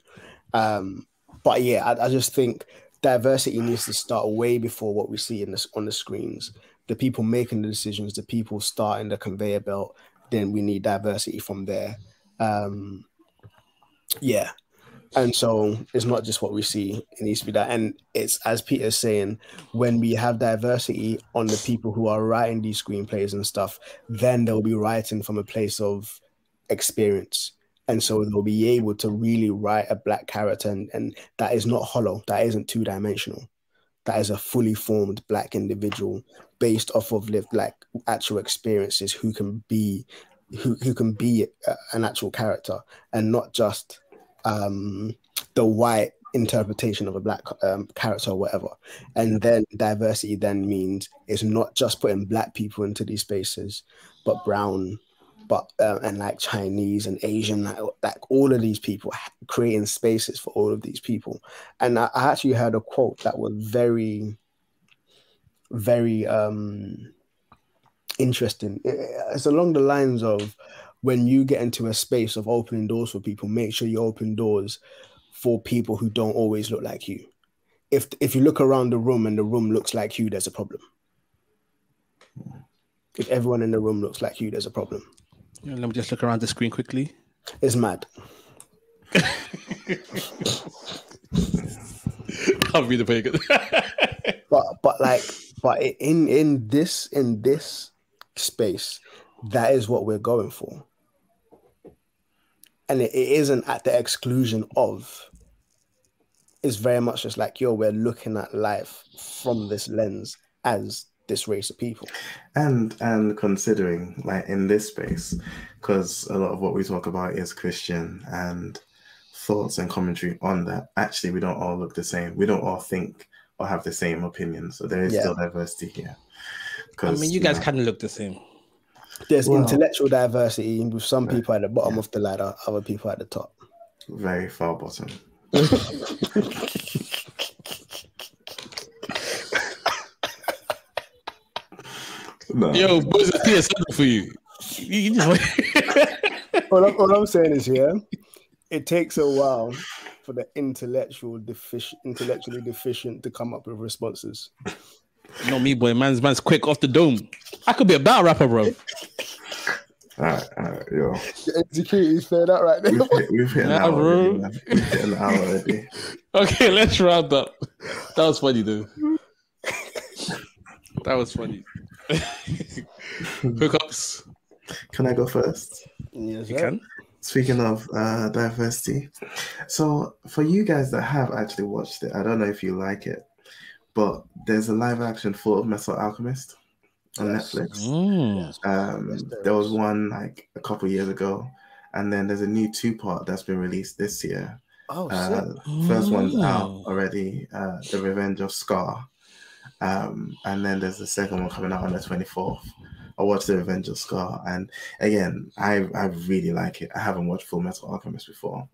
Um, but yeah, I, I just think diversity needs to start way before what we see in this on the screens. The people making the decisions, the people starting the conveyor belt. Then we need diversity from there. Um, yeah, and so it's not just what we see, it needs to be that. And it's as Peter's saying, when we have diversity on the people who are writing these screenplays and stuff, then they'll be writing from a place of experience. And so they'll be able to really write a black character and, and that is not hollow, that isn't two dimensional. That is a fully formed black individual based off of lived like actual experiences who can be who, who can be an actual character and not just um, the white interpretation of a black um, character or whatever. And then diversity then means it's not just putting black people into these spaces, but brown, but uh, and like Chinese and Asian, like, like all of these people creating spaces for all of these people. And I, I actually heard a quote that was very, very um, interesting. It's along the lines of when you get into a space of opening doors for people, make sure you open doors for people who don't always look like you. If if you look around the room and the room looks like you, there's a problem. If everyone in the room looks like you, there's a problem. You let me just look around the screen quickly. It's mad. I'll read the very. But but like but in in this in this space, that is what we're going for. And it, it isn't at the exclusion of. It's very much just like, yo, we're looking at life from this lens as this race of people. and and considering like in this space because a lot of what we talk about is christian and thoughts and commentary on that actually we don't all look the same we don't all think or have the same opinions so there is Yeah. still diversity here I mean, you guys kind of look the same. There's Well- intellectual diversity with some Right. people at the bottom Yeah. of the ladder, other people at the top. very far bottom no. Yo, boys, I see a something for you. You, you just all, I'm, all I'm saying is, yeah, it takes a while for the intellectual deficient, intellectually deficient to come up with responses. Not me, boy. Man's man's quick off the dome. I could be a battle rapper, bro. all right, all right, yo. The insecurity's fair out right there. We've hit, we've hit an hour bro. already. We've hit an hour already. Okay, let's round up. That was funny, though. That was funny. Hookups. Can I go first? Yes, You sir. can. Speaking of uh, diversity, so for you guys that have actually watched it, I don't know if you like it, but there's a live action Full of Metal Alchemist on Yes. Netflix. Mm. Um, Yes, there there was one like a couple years ago, and then there's a new two part that's been released this year. Oh, Uh, first one's out Oh. already, uh, The Revenge of Scar. Um, and then there's the second one coming out on the 24th. I watched The Revenge of Scar, and again, I, I really like it. I haven't watched Full Metal Alchemist before,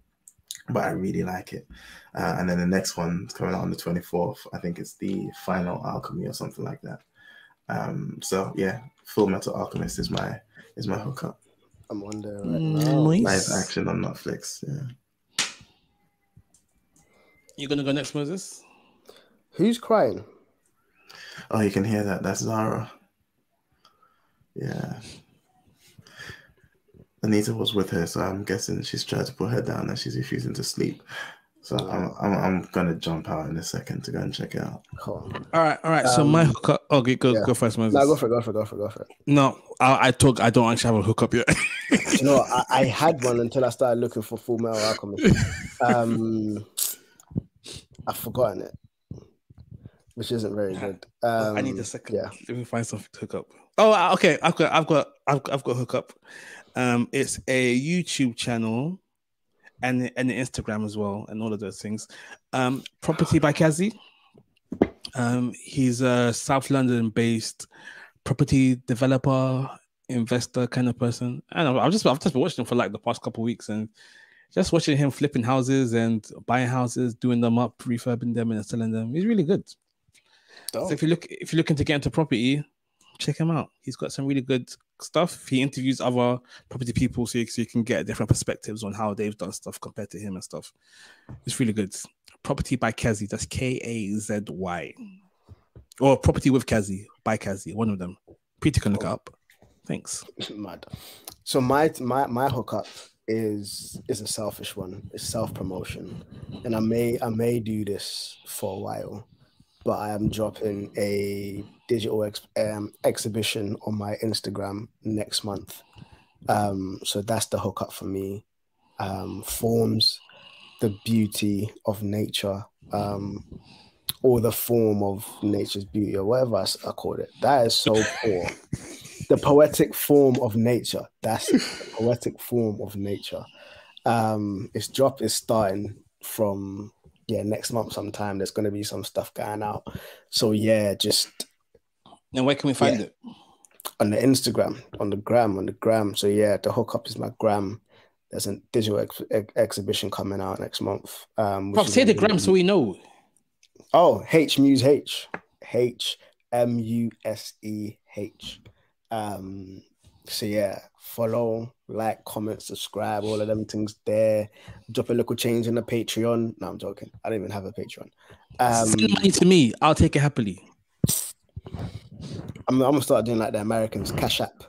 but I really like it. Uh, and then the next one's coming out on the 24th. I think it's the Final Alchemy or something like that. Um, so yeah, Full Metal Alchemist is my is my hookup. I'm wondering right now. Live action on Netflix. Yeah. You're gonna go next, Moses? Who's crying? Oh, you can hear that. That's Zara. Yeah. Anita was with her, so I'm guessing she's tried to put her down and she's refusing to sleep. So I'm, I'm I'm gonna jump out in a second to go and check it out. Cool. All right, all right. so my Um, hookup. Okay, go yeah. go first, Moses. No, go for it. Go for it. Go for it. Go for it. No, I, I talk. I don't actually have a hookup yet. You know, I, I had one until I started looking for Full Metal Alchemist. Um, I've forgotten it, which isn't very good. Um, I need a second. Yeah. Let me find something to hook up. Oh, uh, okay. I've got. I've got. I've, I've got a hookup. Um, it's a YouTube channel, and and an Instagram as well, and all of those things. Um, property by Kazy. Um, he's a South London-based property developer, investor kind of person. And. I've just I've just been watching him for like the past couple of weeks, and just watching him flipping houses and buying houses, doing them up, refurbing them, and selling them. He's really good. Dope. So if you look if you're looking to get into property, check him out. He's got some really good stuff. He interviews other property people so you, so you can get different perspectives on how they've done stuff compared to him and stuff. It's really good. Property by Kazy. That's K A Z Y. Or property with Kazy by Kazy. One of them. Peter can look it oh. up. Thanks. Mad. So my my my hookup is is a selfish one. It's self promotion, and I may I may do this for a while, but I am dropping a digital ex, um, exhibition on my Instagram next month. Um, so that's the hookup for me. Um, forms the beauty of nature, um, or the form of nature's beauty, or whatever I call it. That is so poor the poetic form of nature. That's the poetic form of nature. Um, its drop is starting from yeah next month sometime. There's going to be some stuff going out. So yeah, just And where can we find Yeah. it? on the Instagram, on the gram, on the gram. So yeah, the hookup is my gram. There's a digital ex- ex- exhibition coming out next month. Um, Prof, say the gram so we know. Oh, H Muse H. H M U S E H. Um, so yeah, follow, like, comment, subscribe, all of them things there. Drop a little change in the Patreon. No, I'm joking. I don't even have a Patreon. Um, Send money to me. I'll take it happily. I'm, I'm gonna start doing like the Americans, Cash App.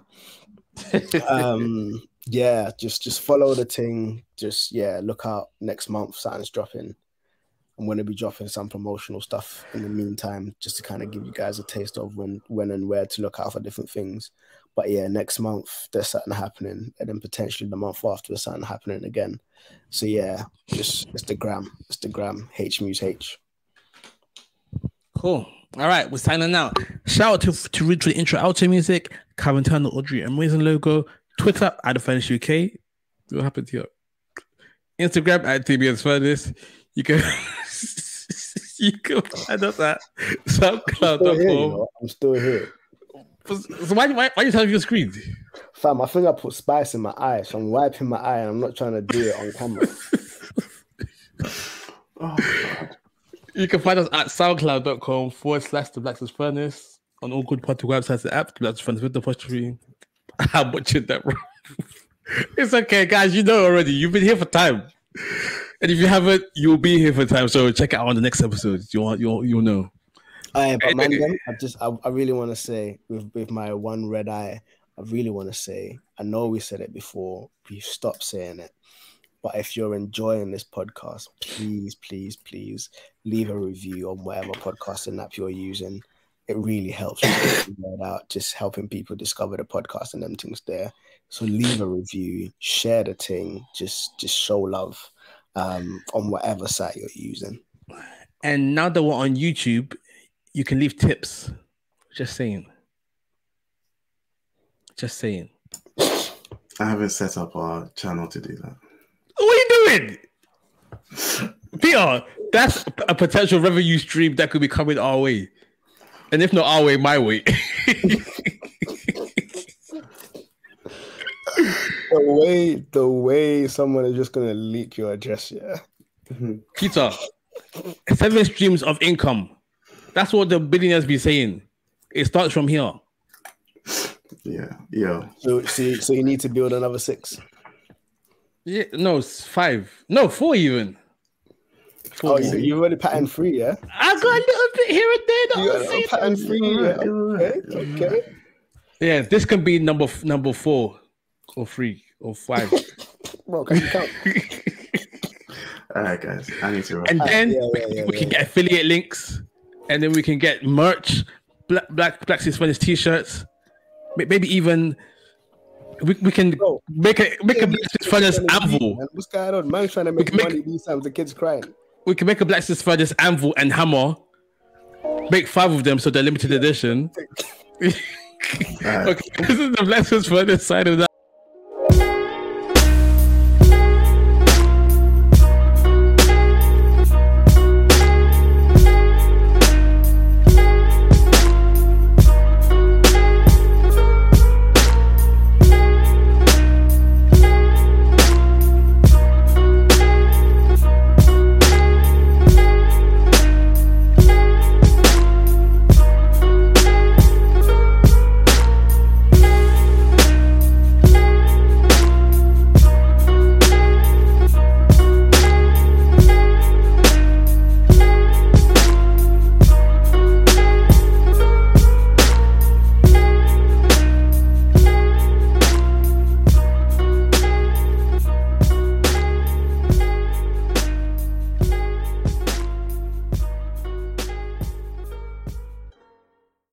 Um, yeah, just just follow the thing. Just yeah, look out next month. Something's dropping. I'm gonna be dropping some promotional stuff in the meantime, just to kind of give you guys a taste of when when and where to look out for different things. But yeah, next month there's something happening, and then potentially the month after there's something happening again. So yeah, just it's the gram, it's the gram, H Muse H. Cool. All right, we're signing out. Shout out to to the intro outro music, Calvin Turner, Audrey, amazing logo. Twitter at the Furnish UK. What happened to here? Instagram at TBS Furnace. You can you can find us at Still here, you know? I'm still here. So why why why you telling me your screen? Fam, I think I put spice in my eye, so I'm wiping my eye and I'm not trying to do it on camera. Oh, God. You can find us at soundcloud.com forward slash the Blacksmith Furnace on all good party websites and apps. The Blacksmith Furnace with the apostrophe. I'm watching that wrong. it's okay, guys. You know already. You've been here for time. And if you haven't, you'll be here for time. So check it out on the next episode. You'll you'll you'll know. Aye, but man, I just I, I really want to say with with my one red eye, I really want to say. I know we said it before. We stopped saying it. But if you're enjoying this podcast, please, please, please leave a review on whatever podcasting app you're using. It really helps me get the word out, just helping people discover the podcast and them things there. So leave a review, share the thing, just just show love um, on whatever site you're using. And now that we're on YouTube, you can leave tips. Just saying. Just saying. I haven't set up our channel to do that. What are you doing? Peter, that's a potential revenue stream that could be coming our way. And if not our way, my way. the way the way someone is just gonna leak your address, yeah. Peter, seven streams of income. That's what the billionaires be saying. It starts from here. Yeah, yeah. So so you, so you need to build another six. Yeah, no, five. No, four even. Four. Oh, you, you already pattern free, yeah. I got a little bit here and there. that You got I'm a saying. pattern free, yeah. Okay, okay. Yeah, this can be number f- number four or three or five. Bro, can you count? All right, guys. I need to. and Uh, then yeah, we, yeah, yeah, we can get affiliate links, and then we can get merch, black black black Spanish t-shirts, maybe even we, we can Bro, make a make a black Furnace anvil. Man, What's going on? Man's trying to make money these times. The kids crying. We can make a black Furnace anvil and hammer. Make five of them so they're limited edition. Okay, this is the black Furnace side of that.